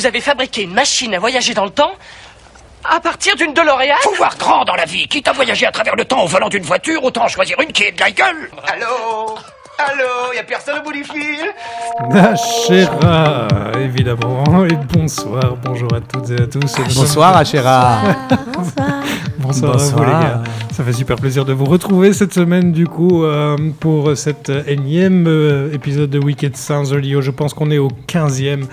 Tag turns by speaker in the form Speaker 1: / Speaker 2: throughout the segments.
Speaker 1: vous avez fabriqué une machine à voyager dans le temps à partir d'une DeLorean
Speaker 2: Faut voir grand dans la vie. Quitte à voyager à travers le temps au volant d'une voiture, autant choisir une qui est de la gueule.
Speaker 3: Allô Allô Y'a personne au bout du fil
Speaker 4: Achera, évidemment. Et bonsoir, bonjour à toutes et à tous.
Speaker 5: Bonsoir Achera.
Speaker 4: Bonsoir, à vous les gars. Ça fait super plaisir de vous retrouver cette semaine du coup euh, pour cet énième euh, épisode de Wicked Sounds Audio. Je pense qu'on est au 15e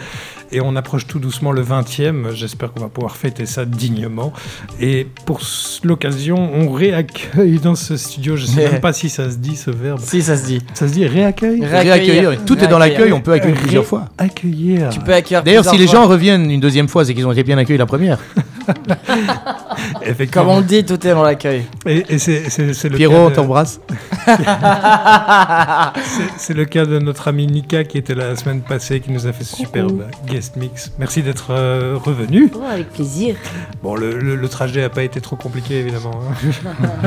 Speaker 4: et on approche tout doucement le 20e. J'espère qu'on va pouvoir fêter ça dignement. Et pour l'occasion, on réaccueille dans ce studio, je sais même pas si ça se dit ce verbe.
Speaker 5: Si ça se dit.
Speaker 4: Ça se dit réaccueil
Speaker 5: Réaccueillir. Tout est dans l'accueil, on peut accueillir plusieurs fois.
Speaker 4: Accueillir.
Speaker 5: Tu peux accueillir D'ailleurs, si les gens reviennent une deuxième fois, c'est qu'ils ont été bien accueillis la première.
Speaker 6: Comme on dit, tout est dans l'accueil.
Speaker 4: Et, c'est le
Speaker 5: Pierrot, on t'embrasse.
Speaker 4: c'est le cas de notre ami Nika qui était là la semaine passée, qui nous a fait ce superbe guest mix. Merci d'être euh, revenu.
Speaker 7: Oh, avec plaisir.
Speaker 4: Bon, le, trajet n'a pas été trop compliqué, évidemment. Hein.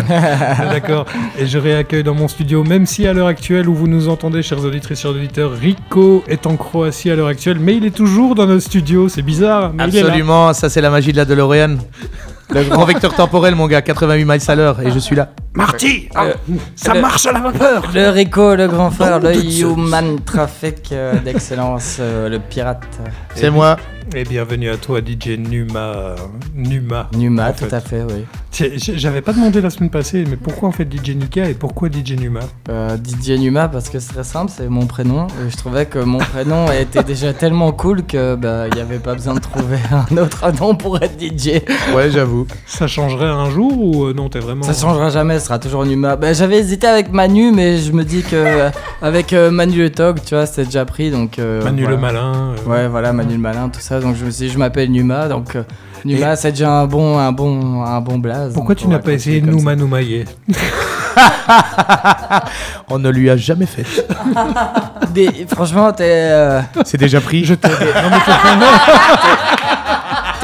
Speaker 4: D'accord. Et je réaccueille dans mon studio, même si à l'heure actuelle où vous nous entendez, chers auditrices, chers auditeurs, Rico est en Croatie à l'heure actuelle, mais il est toujours dans notre studio. C'est bizarre.
Speaker 5: Absolument, ça c'est la magie de la DeLorean. Le grand vecteur temporel, mon gars, 88 miles à l'heure, et je suis là.
Speaker 4: Marty euh, ah, Ça marche à la vapeur
Speaker 6: Le Rico, le grand frère, le human traffic euh, d'excellence, euh, le pirate.
Speaker 5: C'est moi.
Speaker 4: Et bienvenue à toi, DJ Numa. Numa.
Speaker 6: Numa, tout à fait, oui.
Speaker 4: J'avais pas demandé la semaine passée, mais pourquoi on fait DJ Nika et pourquoi DJ Numa?
Speaker 6: Euh, DJ Numa, parce que c'est très simple, c'est mon prénom. Et je trouvais que mon prénom était déjà tellement cool que bah, il n'y avait pas besoin de trouver un autre nom pour être DJ.
Speaker 5: Ouais, j'avoue.
Speaker 4: Ça changerait un jour ou euh, non, t'es vraiment.
Speaker 6: Ça changera jamais, ce sera toujours Numa. Bah, J'avais hésité avec Manu, mais je me dis que euh, avec Manu le Tog, tu vois, c'était déjà pris. Donc,
Speaker 4: Manu le malin.
Speaker 6: Ouais, voilà, Manu le malin, tout ça. Donc je me suis dit, je m'appelle Numa, donc. Numa, c'est déjà un bon, un bon, un bon blaze.
Speaker 4: Pourquoi tu n'as pas essayé Numa Numaye
Speaker 5: On ne lui a jamais fait.
Speaker 6: franchement, t'es. Euh,
Speaker 5: c'est déjà pris.
Speaker 4: Je t'ai. non, mais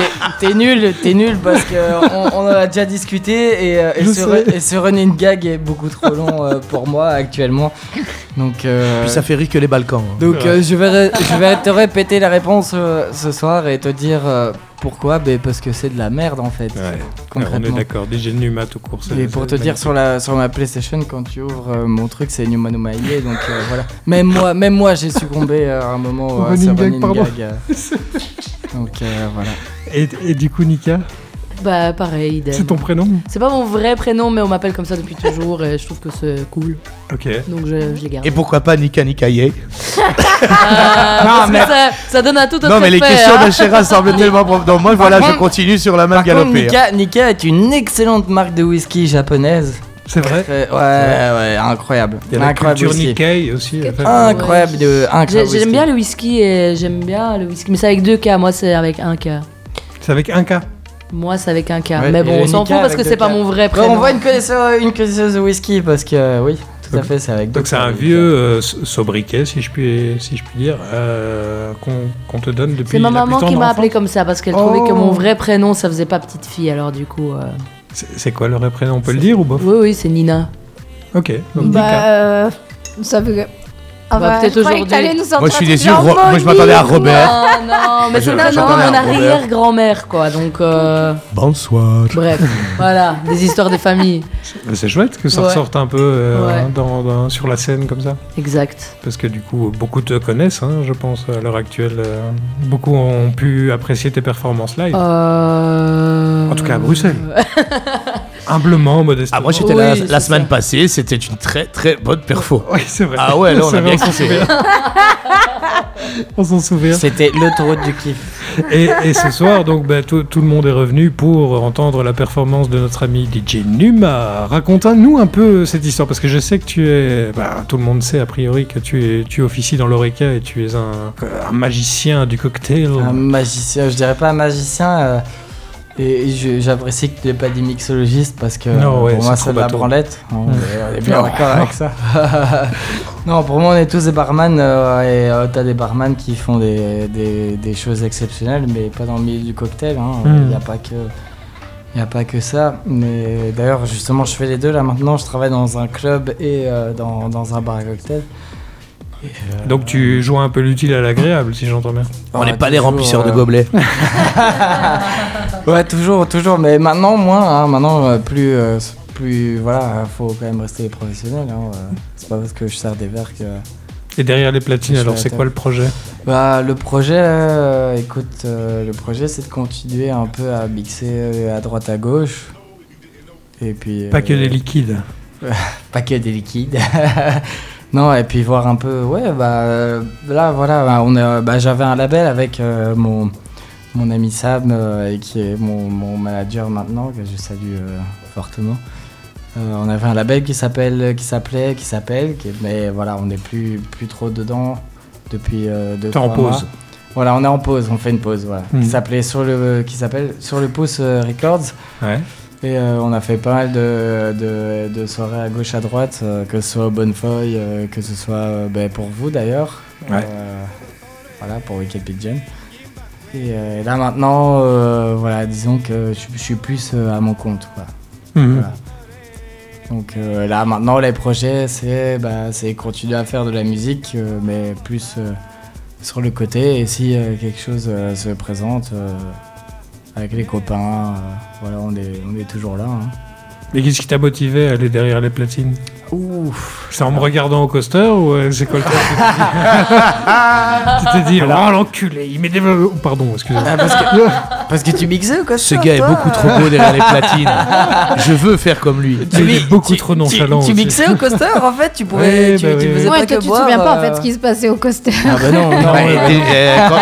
Speaker 6: T'es nul, t'es nul parce qu'on on en a déjà discuté et, euh, ce, running gag est beaucoup trop long euh, pour moi actuellement. Donc,
Speaker 5: euh, Puis ça fait rire que les Balkans. Hein.
Speaker 6: Donc je, vais, je vais te répéter la réponse ce soir et te dire pourquoi? Ben, Parce que c'est de la merde en fait.
Speaker 4: Ouais. Concrètement. On est d'accord, DJ Numa tout court.
Speaker 6: Et pour te dire sur, la, sur ma PlayStation, quand tu ouvres mon truc, c'est Numa Numa donc voilà. Même moi, même moi j'ai succombé à un moment running gag. donc voilà.
Speaker 4: Et, du coup, Nika
Speaker 7: Bah, pareil.
Speaker 4: C'est ton prénom
Speaker 7: C'est pas mon vrai prénom, mais on m'appelle comme ça depuis toujours et je trouve que c'est cool.
Speaker 4: Ok.
Speaker 7: Donc je, je les garde.
Speaker 5: Et pourquoi pas Nika Nikaye
Speaker 7: ah, mais... ça, ça, donne à tout autre
Speaker 5: Non, mais les questions
Speaker 7: hein.
Speaker 5: d'Achera semblent tellement. Donc, moi, voilà, je continue sur la même galopée.
Speaker 6: Nika, Nika est une excellente marque de whisky japonaise.
Speaker 4: C'est vrai
Speaker 6: Ouais, ouais, incroyable.
Speaker 4: Il y a la incroyable culture Nikkei aussi.
Speaker 6: Incroyable, de, incroyable
Speaker 7: J'aime bien le whisky et j'aime bien le whisky, mais c'est avec deux K. Moi, c'est avec un K.
Speaker 4: C'est avec un K
Speaker 7: moi, c'est avec un K. mais bon, on s'en fout parce que c'est pas mon vrai prénom.
Speaker 6: on voit une connaisseuse, une connaisseuse de whisky parce que, oui, tout à fait, c'est avec
Speaker 4: Donc, c'est un vieux euh, sobriquet, si je puis, si je puis dire, euh, qu'on te donne depuis.
Speaker 7: C'est ma maman qui m'a appelé comme ça parce qu'elle trouvait que mon oh. vrai prénom, ça faisait pas petite fille, alors du coup. Euh,
Speaker 4: c'est quoi le vrai prénom? On peut le dire ou bof
Speaker 7: Oui, oui, c'est Nina.
Speaker 4: Ok. Donc
Speaker 8: bah, ça veut
Speaker 7: ah bah, peut-être aujourd'hui.
Speaker 5: Moi, je suis déçu. Moi, je m'attendais à Robert.
Speaker 7: Non, non, mais c'est non, mon arrière-grand-mère, quoi. Donc. Euh...
Speaker 5: Bonsoir.
Speaker 7: Bref, voilà, des histoires des familles.
Speaker 4: C'est chouette que ça ressorte un peu euh, dans, sur la scène comme ça.
Speaker 7: Exact.
Speaker 4: Parce que du coup, beaucoup te connaissent, hein, je pense, à l'heure actuelle. Euh, beaucoup ont pu apprécier tes performances live.
Speaker 7: Euh...
Speaker 4: En tout cas à Bruxelles. Humblement, modestement.
Speaker 5: Ah, moi j'étais là la, semaine passée, c'était une très très bonne perfo.
Speaker 4: Oui, c'est vrai.
Speaker 5: Ah ouais, là on a bien kiffé.
Speaker 4: on s'en souvient.
Speaker 6: C'était l'autoroute du kiff.
Speaker 4: Et, et, ce soir, donc, bah, tout, tout, le monde est revenu pour entendre la performance de notre ami DJ Numa. Raconte-nous un peu cette histoire, parce que je sais que tu es. Bah, tout le monde sait a priori que tu, es, tu officies dans l'Oreca et tu es un, un magicien du cocktail.
Speaker 6: Un magicien, je dirais pas un magicien. Euh, et j'apprécie que tu n'aies pas dit mixologiste parce que pour moi c'est de la branlette. On, est, bien d'accord avec ça. non, pour moi on est tous des barman euh, et euh, tu as des barman qui font des, des, des, choses exceptionnelles mais pas dans le milieu du cocktail. Hein. Hmm. Il n'y a pas que... Il a pas que ça, mais d'ailleurs justement je fais les deux là maintenant, je travaille dans un club et euh, dans, dans, un bar à cocktail.
Speaker 4: Donc tu joues un peu l'utile à l'agréable, si j'entends bien.
Speaker 5: On n'est pas des remplisseurs de gobelets.
Speaker 6: ouais, toujours, toujours. Mais maintenant, moins. Hein, maintenant, plus, plus. Voilà, faut quand même rester professionnel. Hein, c'est pas parce que je sers des verres que.
Speaker 4: Et derrière les platines, alors c'est quoi le projet?
Speaker 6: Bah le projet, euh, écoute, euh, le projet c'est de continuer un peu à mixer euh, à droite à gauche. Et puis.
Speaker 4: Pas que des liquides.
Speaker 6: pas que des liquides. non et puis voir un peu, ouais bah là voilà, bah, on bah, j'avais un label avec mon mon ami Sam qui est mon, mon, manager maintenant que je salue fortement. Euh, on avait un label qui s'appelle, qui s'appelait, qui s'appelle, mais voilà, on n'est plus, plus trop dedans depuis euh, deux,
Speaker 4: en pause.
Speaker 6: Voilà, on est en pause, on fait une pause, voilà. Qui hmm. s'appelait sur le, qui s'appelle sur le pouce euh, Records.
Speaker 4: Ouais.
Speaker 6: Et on a fait pas mal de, de, soirées à gauche, à droite, que ce soit au Bonnefoy, que ce soit ben, pour vous d'ailleurs.
Speaker 4: Ouais.
Speaker 6: voilà, pour Wicked Pigeon. Et là maintenant, voilà, disons que je, suis plus à mon compte. Quoi.
Speaker 4: Voilà.
Speaker 6: Donc euh, là maintenant les projets c'est bah, continuer à faire de la musique euh, mais plus euh, sur le côté et si quelque chose se présente avec les copains, voilà on est, on est toujours là. Hein.
Speaker 4: Mais qu'est-ce qui t'a motivé à aller derrière les platines?
Speaker 6: Ouf.
Speaker 4: C'est en me regardant au coaster ou euh, c'est quoi le truc Tu t'es dit, oh l'enculé, il met des. Pardon, excusez-moi. Ah,
Speaker 6: parce, que, parce, que, tu mixais au coaster
Speaker 5: Ce gars est beaucoup trop beau derrière les platines. Je veux faire comme lui.
Speaker 4: Tu, il est beaucoup trop nonchalant.
Speaker 6: Tu, tu mixais au coaster en fait Tu pouvais.
Speaker 8: tu,
Speaker 6: bah,
Speaker 8: tu faisais pas que tu te souviens pas en fait ce qui se passait au coaster.
Speaker 6: Ah bah non, non.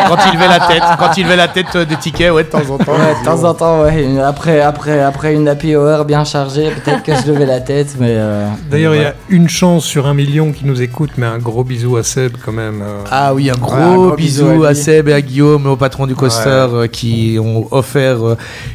Speaker 5: quand, il levait la tête, quand il levait la tête des tickets, ouais, de temps en temps.
Speaker 6: Ouais, de temps en temps, ouais. Après, après, après une happy hour bien chargée, peut-être que je levais la tête, mais. Euh,
Speaker 4: Il y a une chance sur un million qui nous écoute, mais un gros bisou à Seb quand même. Euh.
Speaker 5: Ah oui, un gros, bisou, à, Seb et à Guillaume, au patron du coaster, euh, qui ont offert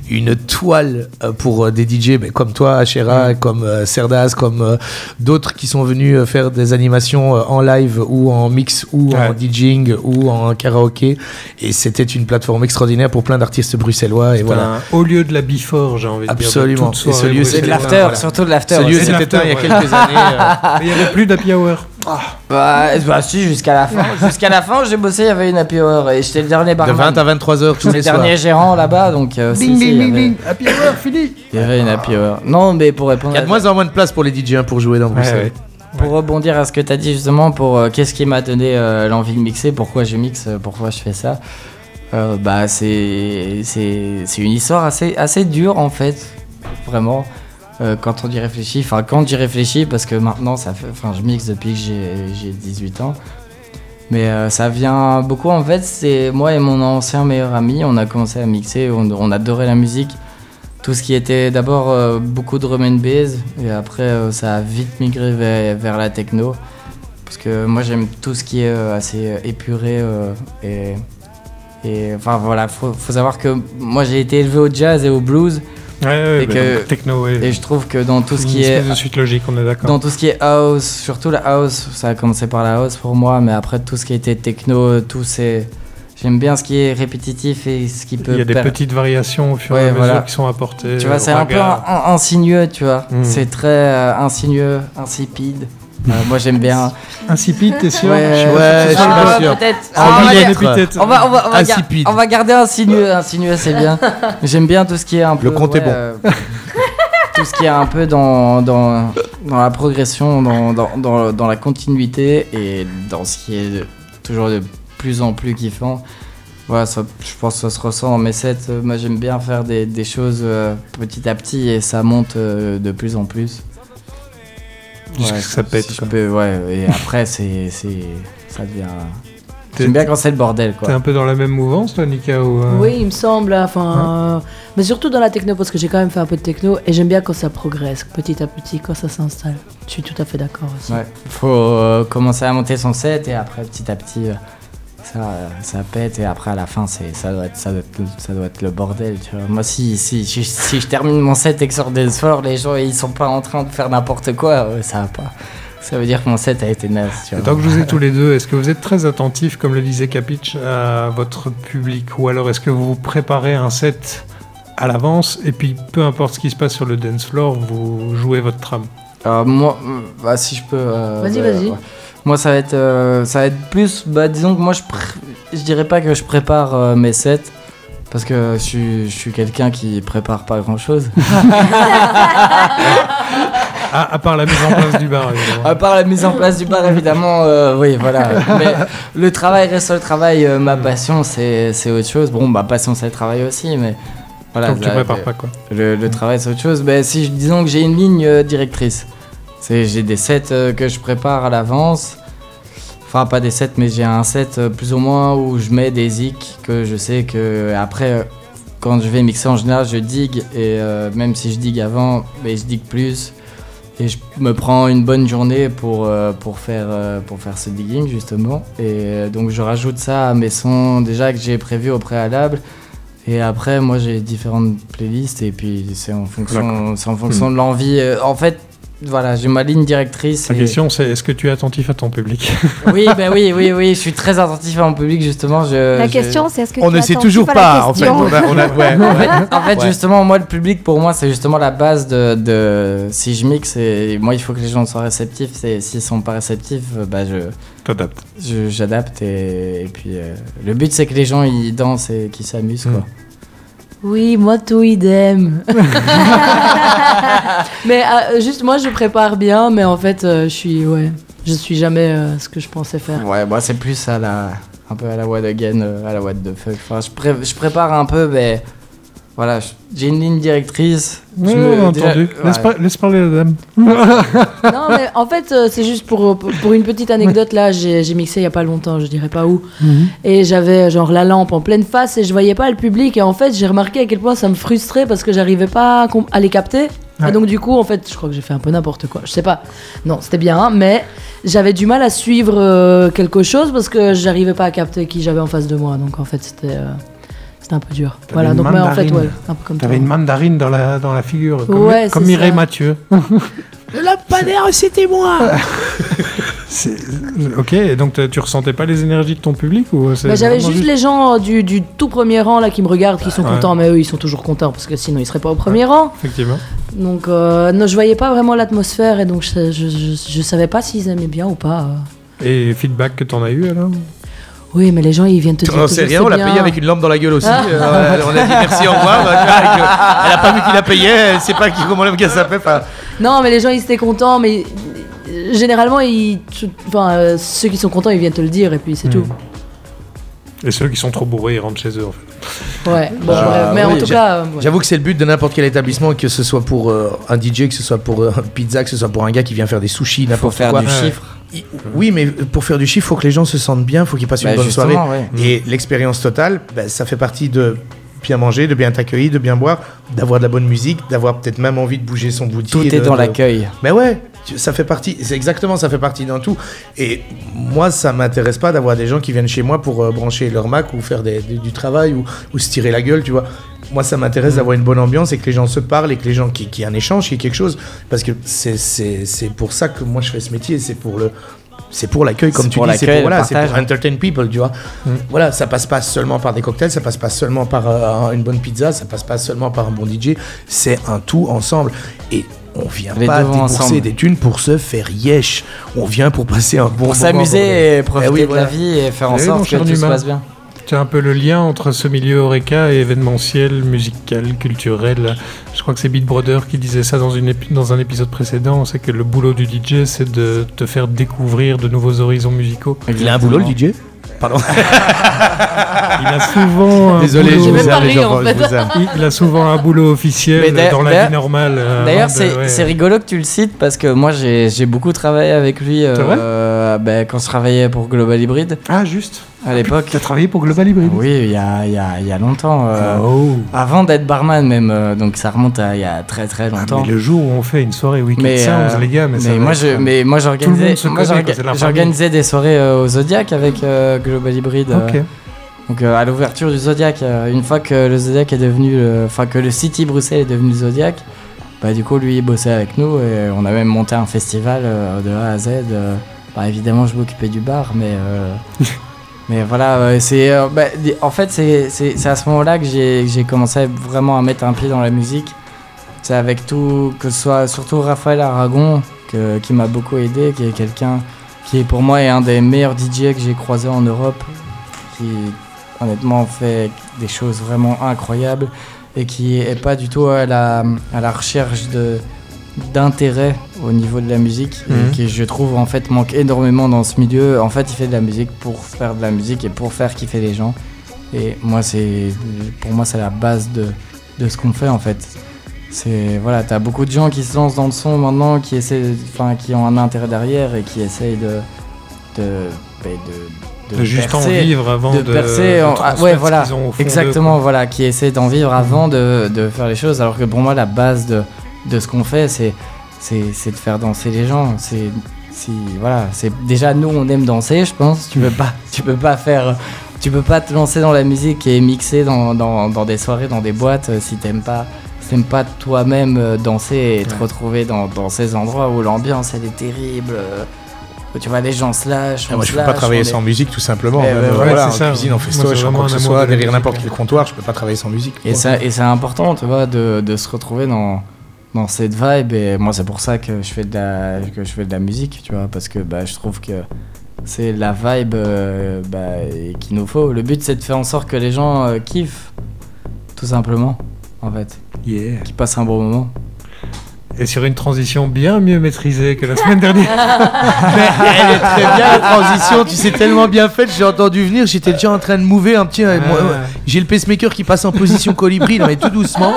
Speaker 5: une toile pour des DJ mais comme toi, Achera, mm. comme Serdas, comme d'autres qui sont venus faire des animations en live ou en mix ou en DJing ou en karaoké. Et c'était une plateforme extraordinaire pour plein d'artistes bruxellois. Et voilà.
Speaker 4: au lieu de la Before, j'ai envie de
Speaker 5: dire. Absolument.
Speaker 6: Et ce lieu, c'est de l'after, surtout de l'after.
Speaker 5: Ce lieu s'est éteint il y a quelques années.
Speaker 4: Euh. il n'y avait plus d'happy hour.
Speaker 6: Ah. Bah, bah, si, jusqu'à la fin. jusqu'à la fin, j'ai bossé, il y avait une happy hour et j'étais le dernier barman.
Speaker 5: De 20 à 23 heures tous les soirs.
Speaker 6: le dernier gérant là-bas, donc.
Speaker 4: Euh, bing, bing, bing, bing, happy hour, fini.
Speaker 6: Il y avait une happy hour. Non, mais pour répondre.
Speaker 5: Il y a de moins en moins de place pour les DJ hein, pour jouer dans Bruxelles.
Speaker 6: Pour rebondir à ce que tu as dit justement, pour euh, qu'est-ce qui m'a donné l'envie de mixer, pourquoi je mixe, pourquoi je fais ça, bah c'est une histoire assez, assez dure en fait, vraiment. Euh, quand on y réfléchit, enfin quand j'y réfléchis, parce que maintenant ça fait, enfin je mixe depuis que j'ai 18 ans, mais euh, ça vient beaucoup en fait, c'est moi et mon ancien meilleur ami, on a commencé à mixer, on, adorait la musique, tout ce qui était d'abord euh, beaucoup de drum and bass, et après ça a vite migré vers, la techno, parce que moi j'aime tout ce qui est assez épuré et, enfin voilà, faut, faut savoir que moi j'ai été élevé au jazz et au blues.
Speaker 4: Ouais,
Speaker 6: et,
Speaker 4: bah
Speaker 6: que,
Speaker 4: techno,
Speaker 6: et je trouve que dans tout ce qui est
Speaker 4: de suite logique, on est d'accord.
Speaker 6: Dans tout ce qui est house, surtout la house, ça a commencé par la house pour moi, mais après tout ce qui était techno, tout c'est j'aime bien ce qui est répétitif et ce qui peut.
Speaker 4: Il y a des petites variations au fur et à mesure qui sont apportées.
Speaker 6: Tu vois, c'est un peu insinueux, tu vois. Hmm. C'est très euh, insinueux, insipide. Euh, moi j'aime bien.
Speaker 4: Insipide, t'es sûr
Speaker 5: Ouais, je suis pas sûr.
Speaker 6: On va, on, va, on, va on va garder insinueux, insinueux c'est bien. J'aime bien tout ce qui est un peu.
Speaker 5: Le compte est bon.
Speaker 6: Euh, tout ce qui est un peu dans, dans, dans la progression, dans, dans, dans, la continuité et dans ce qui est toujours de plus en plus kiffant. Voilà, ça, je pense que ça se ressent dans mes sets. Moi j'aime bien faire des, des choses euh, petit à petit et ça monte de plus en plus
Speaker 4: ça pète.
Speaker 6: ouais, et après, c'est, ça devient. J'aime bien quand c'est le bordel, quoi.
Speaker 4: T'es un peu dans la même mouvance, toi, Nika ou euh,
Speaker 7: Oui, il me semble. Enfin, mais surtout dans la techno, parce que j'ai quand même fait un peu de techno et j'aime bien quand ça progresse, petit à petit, quand ça s'installe. Je suis tout à fait d'accord aussi.
Speaker 6: Ouais, faut euh, commencer à monter son set et après, petit à petit, euh, ça, ça pète et après à la fin c'est ça doit être ça doit être, ça doit être le bordel tu vois. Moi si si, si, je termine mon set et que sur des les gens ils sont pas en train de faire n'importe quoi ça va pas. Ça veut dire que mon set a été naze tu vois.
Speaker 4: tant que je vous ai tous les deux est-ce que vous êtes très attentifs comme le disait Capitch à votre public? Ou alors est-ce que vous préparez un set à l'avance et puis peu importe ce qui se passe sur le dance floor vous jouez votre trame?
Speaker 6: Moi bah, si je peux euh,
Speaker 7: vas-y vas-y
Speaker 6: Moi, ça va être, euh, ça va être plus. Bah, disons que moi, je, je dirais pas que je prépare euh, mes sets. Parce que je suis, je suis quelqu'un qui prépare pas grand chose.
Speaker 4: à, part la mise en place du bar, évidemment.
Speaker 6: À part la mise en place du bar, évidemment, euh, oui, voilà. Mais le travail reste le travail. ma passion, c'est autre chose. Bon, ma passion, c'est le travail aussi, mais.
Speaker 4: Voilà, Donc tu prépares pas quoi
Speaker 6: Le, le travail, c'est autre chose. Ben, si, disons que j'ai une ligne directrice. J'ai des sets que je prépare à l'avance. Enfin, pas des sets, mais j'ai un set euh, plus ou moins où je mets des zik que je sais que après, euh, quand je vais mixer en général, je digue. Et même si je digue avant, mais je digue plus. Et je me prends une bonne journée pour, pour, faire, pour faire ce digging, justement. Et donc, je rajoute ça à mes sons déjà que j'ai prévus au préalable. Et après, moi, j'ai différentes playlists et puis c'est en fonction, en fonction hmm. de l'envie. En fait, voilà, j'ai ma ligne directrice.
Speaker 4: La question, c'est est-ce que tu es attentif à ton public
Speaker 6: Oui, ben oui, oui, oui, je suis très attentif à mon public, justement. Je,
Speaker 8: la question, c'est est-ce que
Speaker 5: on
Speaker 8: tu
Speaker 5: ne sait toujours pas,
Speaker 8: en
Speaker 5: fait.
Speaker 6: en, fait justement, moi, le public, pour moi, c'est justement la base de, de, si je mixe. Et moi, il faut que les gens soient réceptifs. S'ils sont pas réceptifs, bah, je.
Speaker 4: T'adaptes.
Speaker 6: J'adapte et, et, puis euh, le but, c'est que les gens ils dansent et qu'ils s'amusent, quoi.
Speaker 7: Oui, moi tout idem. mais euh, juste moi je prépare bien, mais en fait euh, je suis ouais, je suis jamais euh, ce que je pensais faire.
Speaker 6: Ouais, moi c'est plus à la un peu à la what again, à la what the fuck. Enfin, je, je prépare un peu, mais voilà, j'ai une ligne directrice.
Speaker 4: Oui, entendu. Laisse, parler la dame.
Speaker 7: non, mais en fait, euh, c'est juste pour, pour une petite anecdote. Là, j'ai mixé il n'y a pas longtemps, je dirais pas où. Mhm. Et j'avais genre la lampe en pleine face et je voyais pas le public. Et en fait, j'ai remarqué à quel point ça me frustrait parce que j'arrivais pas à, les capter. Et donc, du coup, en fait, je crois que j'ai fait un peu n'importe quoi. Je sais pas. Non, c'était bien, mais j'avais du mal à suivre euh, quelque chose parce que j'arrivais pas à capter qui j'avais en face de moi. Donc, en fait, c'était. Euh, c'était un peu dur. Voilà, donc mais en fait, ouais, un peu comme
Speaker 4: T'avais une mandarine dans la, dans la figure, comme, ouais, comme Mireille Mathieu.
Speaker 5: Le lampadaire, c'était moi
Speaker 4: Ok, donc tu ressentais pas les énergies de ton public ou
Speaker 7: bah, J'avais juste, les gens du, du, tout premier rang là qui me regardent, qui sont contents, mais eux ils sont toujours contents parce que sinon ils seraient pas au premier rang.
Speaker 4: Effectivement.
Speaker 7: Donc euh, non, je voyais pas vraiment l'atmosphère et donc je, je, je, savais pas s'ils aimaient bien ou pas.
Speaker 4: Et feedback que t'en as eu alors?
Speaker 7: Oui, mais les gens, ils viennent te dire.
Speaker 5: On sait rien, on l'a payé avec une lampe dans la gueule aussi. Ah. Euh, on a dit merci, au revoir. elle a pas vu qu'il a payé, elle sait pas qui, comment le gars s'appelle.
Speaker 7: Non, mais les gens, ils étaient contents, mais généralement, ils... enfin, euh, ceux qui sont contents, ils viennent te le dire, et puis c'est tout.
Speaker 4: Et ceux qui sont trop bourrés, ils rentrent chez eux, en fait.
Speaker 7: Ouais, bon, bah, mais en tout cas.
Speaker 5: J'avoue que c'est le but de n'importe quel établissement, que ce soit pour euh, un DJ, que ce soit pour un pizza, que ce soit pour un gars qui vient faire des sushis, n'importe quoi.
Speaker 6: faire du chiffre.
Speaker 5: Oui, mais pour faire du chiffre, il faut que les gens se sentent bien, il faut qu'ils passent une bah, bonne soirée. Et l'expérience totale, bah, ça fait partie de bien manger, de bien t'accueillir, de bien boire, d'avoir de la bonne musique, d'avoir peut-être même envie de bouger son boutique.
Speaker 6: Tout est dans l'accueil.
Speaker 5: Mais ouais, ça fait partie, c'est exactement, ça fait partie d'un tout. Et moi, ça m'intéresse pas d'avoir des gens qui viennent chez moi pour euh, brancher leur Mac ou faire du travail ou, ou, se tirer la gueule, tu vois. Moi, ça m'intéresse d'avoir une bonne ambiance et que les gens se parlent et que les gens qui, qui un échange, qui quelque chose. Parce que c'est pour ça que moi je fais ce métier, c'est pour le, c'est pour l'accueil, comme tu dis, c'est pour, voilà, pour entertain people, tu vois. Mm. Voilà, ça passe pas seulement par des cocktails, ça passe pas seulement par euh, une bonne pizza, ça passe pas seulement par un bon DJ, c'est un tout ensemble. Et on vient pas débourser des thunes pour se faire yesh. On vient pour passer un bon
Speaker 6: pour
Speaker 5: moment.
Speaker 6: s'amuser et profiter eh de la vie et faire en sorte que tout se passe bien.
Speaker 4: C'est un peu le lien entre ce milieu Oreca et événementiel, musical, culturel. Je crois que c'est Beat Brother qui disait ça dans, une dans un épisode précédent. C'est que le boulot du DJ, c'est de te faire découvrir de nouveaux horizons musicaux.
Speaker 5: Il a un boulot, le DJ Pardon.
Speaker 4: il a souvent.
Speaker 5: Désolé,
Speaker 4: boulot...
Speaker 5: je vous aime, les
Speaker 7: en fait.
Speaker 4: Il a souvent un boulot officiel dans la vie normale.
Speaker 6: Euh, d'ailleurs, c'est rigolo que tu le cites parce que moi, j'ai beaucoup travaillé avec lui euh, ben, quand je travaillais pour Global Hybrid.
Speaker 4: Ah, juste
Speaker 6: à l'époque.
Speaker 4: Tu as travaillé pour Global Hybrid
Speaker 6: Oui, il y a, y, a, y a, longtemps. Euh, oh. Avant d'être barman, même. Euh, donc ça remonte à il y a très très ah, longtemps.
Speaker 4: mais le jour où on fait une soirée Weekend mais, euh, les gars, mais, mais
Speaker 6: moi, je, mais moi j'organisais des soirées au Zodiac avec Global Hybrid. Donc à l'ouverture du Zodiac, une fois que le Zodiac est devenu, enfin que le City Bruxelles est devenu le Zodiac, bah du coup lui il bossait avec nous et on a même monté un festival de A à Z. Bah, évidemment je m'occupais du bar, mais Mais voilà, c'est euh, bah, en fait c'est à ce moment-là que j'ai commencé vraiment à mettre un pied dans la musique. C'est avec tout, que ce soit surtout Raphaël Aragon qui m'a beaucoup aidé, qui est quelqu'un qui pour moi est un des meilleurs DJ que j'ai croisé en Europe, qui honnêtement fait des choses vraiment incroyables et qui est pas du tout à la, à la recherche d'intérêt au niveau de la musique et mhm. qui je trouve en fait manque énormément dans ce milieu. En fait, il fait de la musique pour faire de la musique et pour faire kiffer les gens. Et moi, c'est pour moi c'est la base de, de ce qu'on fait en fait. C'est voilà, t'as beaucoup de gens qui se lancent dans le son maintenant, qui essaient, enfin, qui ont un intérêt derrière et qui essayent de de,
Speaker 4: ben, de, de, juste en vivre avant de,
Speaker 6: percer. Ah, ouais, voilà, exactement, voilà, qui essaient d'en vivre avant de, de faire les choses. Alors que pour moi, la base de de ce qu'on fait, c'est c'est de faire danser les gens. C'est si voilà, c'est déjà nous on aime danser, je pense. Tu peux pas, tu peux pas faire, tu peux pas te lancer dans la musique et mixer dans, dans, dans des soirées, dans des boîtes si t'aimes pas t'aimes pas toi-même euh, danser et te retrouver dans, dans, ces endroits où l'ambiance elle est terrible. Euh, où tu vois, les gens se lâchent.
Speaker 5: Ah, moi, je peux pas travailler sans musique, tout simplement. Eh Même, voilà, en cuisine, en festoche, quoi que ce soit, derrière n'importe quel comptoir, je peux pas travailler sans musique.
Speaker 6: Et, ça, et c'est important, tu vois, de, de, se retrouver dans, dans cette vibe. Et moi, c'est pour ça que je fais de la, que je fais de la musique, tu vois, parce que bah, je trouve que c'est la vibe euh, bah, qu'il nous faut. Le but, c'est de faire en sorte que les gens kiffent, tout simplement, en fait qui passe un bon moment.
Speaker 4: Et sur une transition bien mieux maîtrisée que la semaine dernière.
Speaker 5: elle est très bien la transition, tu sais tellement bien faite, j'ai entendu venir, j'étais déjà en train de mouver un petit. J'ai le pacemaker qui passe en position colibri, mais tout doucement.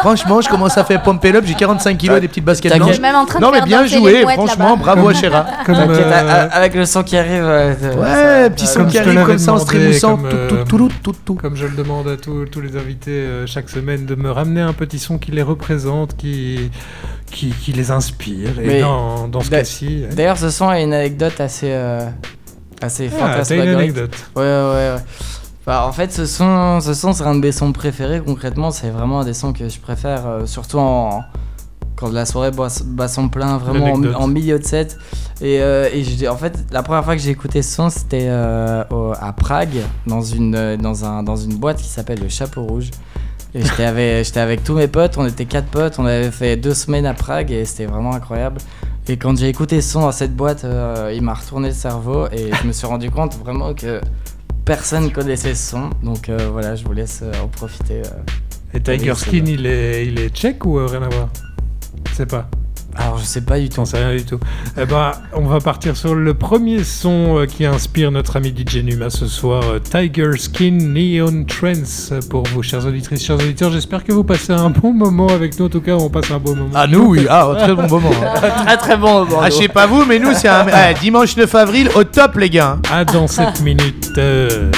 Speaker 5: Franchement, je commence à faire pomper up, j'ai 45 kilos, des petites baskets blanches.
Speaker 8: Même en train
Speaker 5: non, mais bien joué, franchement, bravo à Chéra.
Speaker 6: Euh, avec le son qui arrive.
Speaker 5: ouais, petit son qui arrive comme ça en se trémoussant.
Speaker 4: Comme je le demande à tous les invités euh, chaque semaine de me ramener un petit son qui les représente, qui qui, les inspire. Et dans, dans ce cas-ci.
Speaker 6: D'ailleurs, ce son a une anecdote assez, euh, assez
Speaker 4: ah, fantasmagorique. une anecdote.
Speaker 6: Ouais, ouais, ouais. Bah, en fait, ce son, ce son c'est un de mes sons préférés. Concrètement, c'est vraiment un des sons que je préfère, euh, surtout en, quand la soirée bat son plein, vraiment en, milieu de set. Et, euh, et en fait, la première fois que j'ai écouté ce son, c'était euh, à Prague, dans une, dans, un, dans une boîte qui s'appelle le Chapeau Rouge. J'étais avec, avec tous mes potes, on était quatre potes, on avait fait deux semaines à Prague et c'était vraiment incroyable. Et quand j'ai écouté ce son dans cette boîte, euh, il m'a retourné le cerveau et je me suis rendu compte vraiment que personne connaissait ce son. Donc euh, voilà, je vous laisse euh, en profiter.
Speaker 4: et Tiger Skin, il est, il est tchèque ou rien à voir? Je sais pas.
Speaker 6: Alors je sais pas du tout.
Speaker 4: On sait rien du tout. Eh ben, on va partir sur le premier son euh, qui inspire notre ami DJ Numa ce soir, euh, Tiger Skin Neon Trance pour vous, chers auditrices, chers auditeurs. J'espère que vous passez un bon moment avec nous. En tout cas, on passe un bon moment.
Speaker 5: Ah nous oui, ah très bon moment.
Speaker 6: très très bon moment.
Speaker 5: Ah je sais pas vous, mais nous c'est un eh, dimanche 9 avril au top les gars.
Speaker 4: Ah dans cette minute. Euh...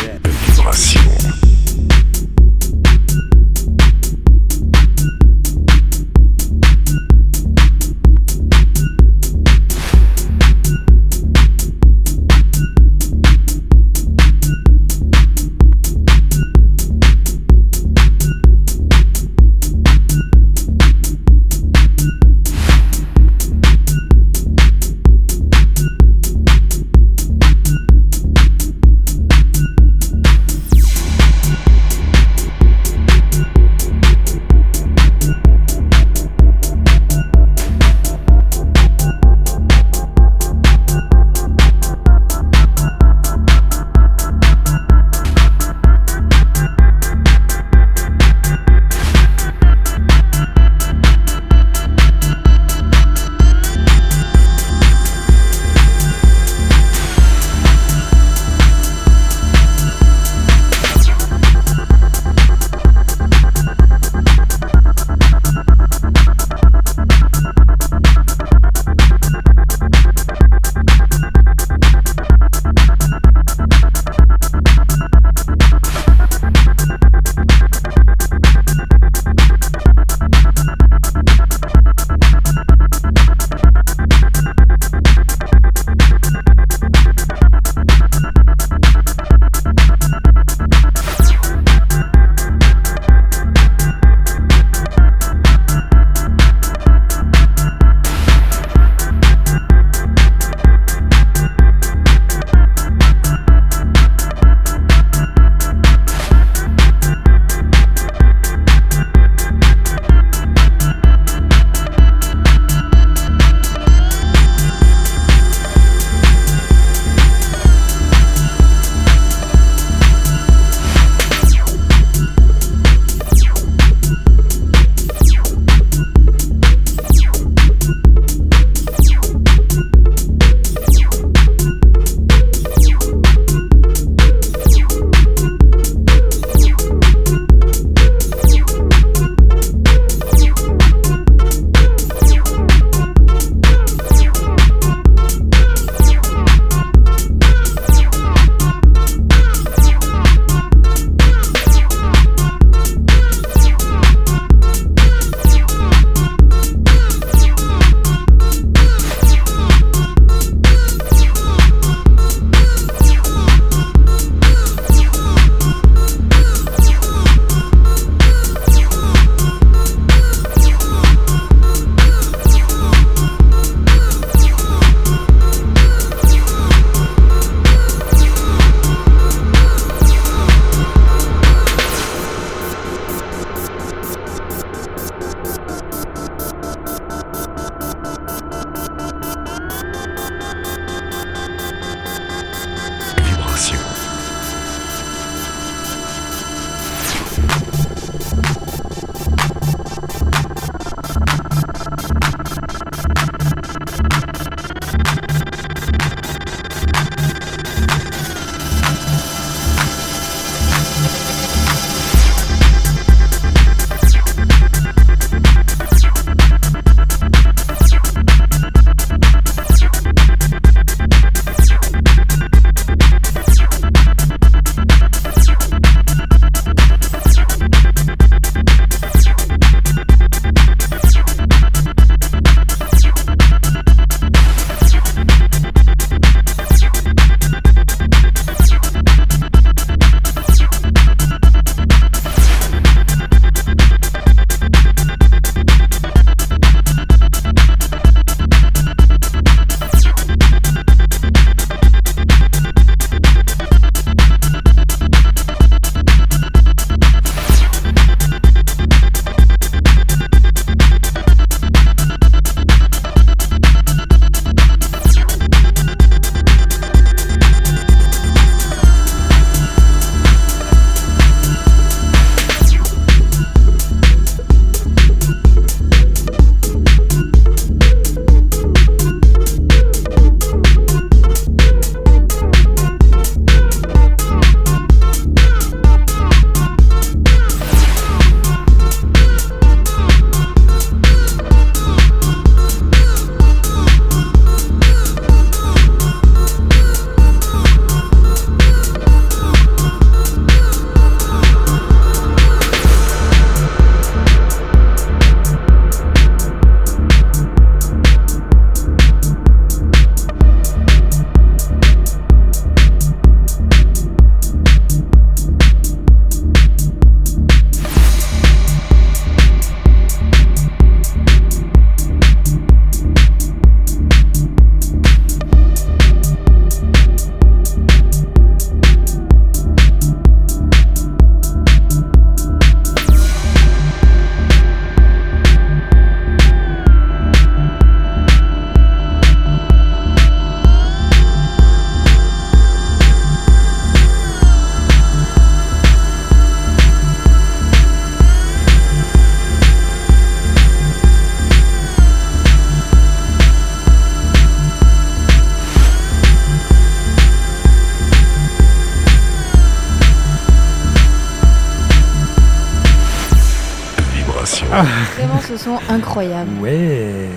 Speaker 8: sont incroyables.
Speaker 4: Ouais.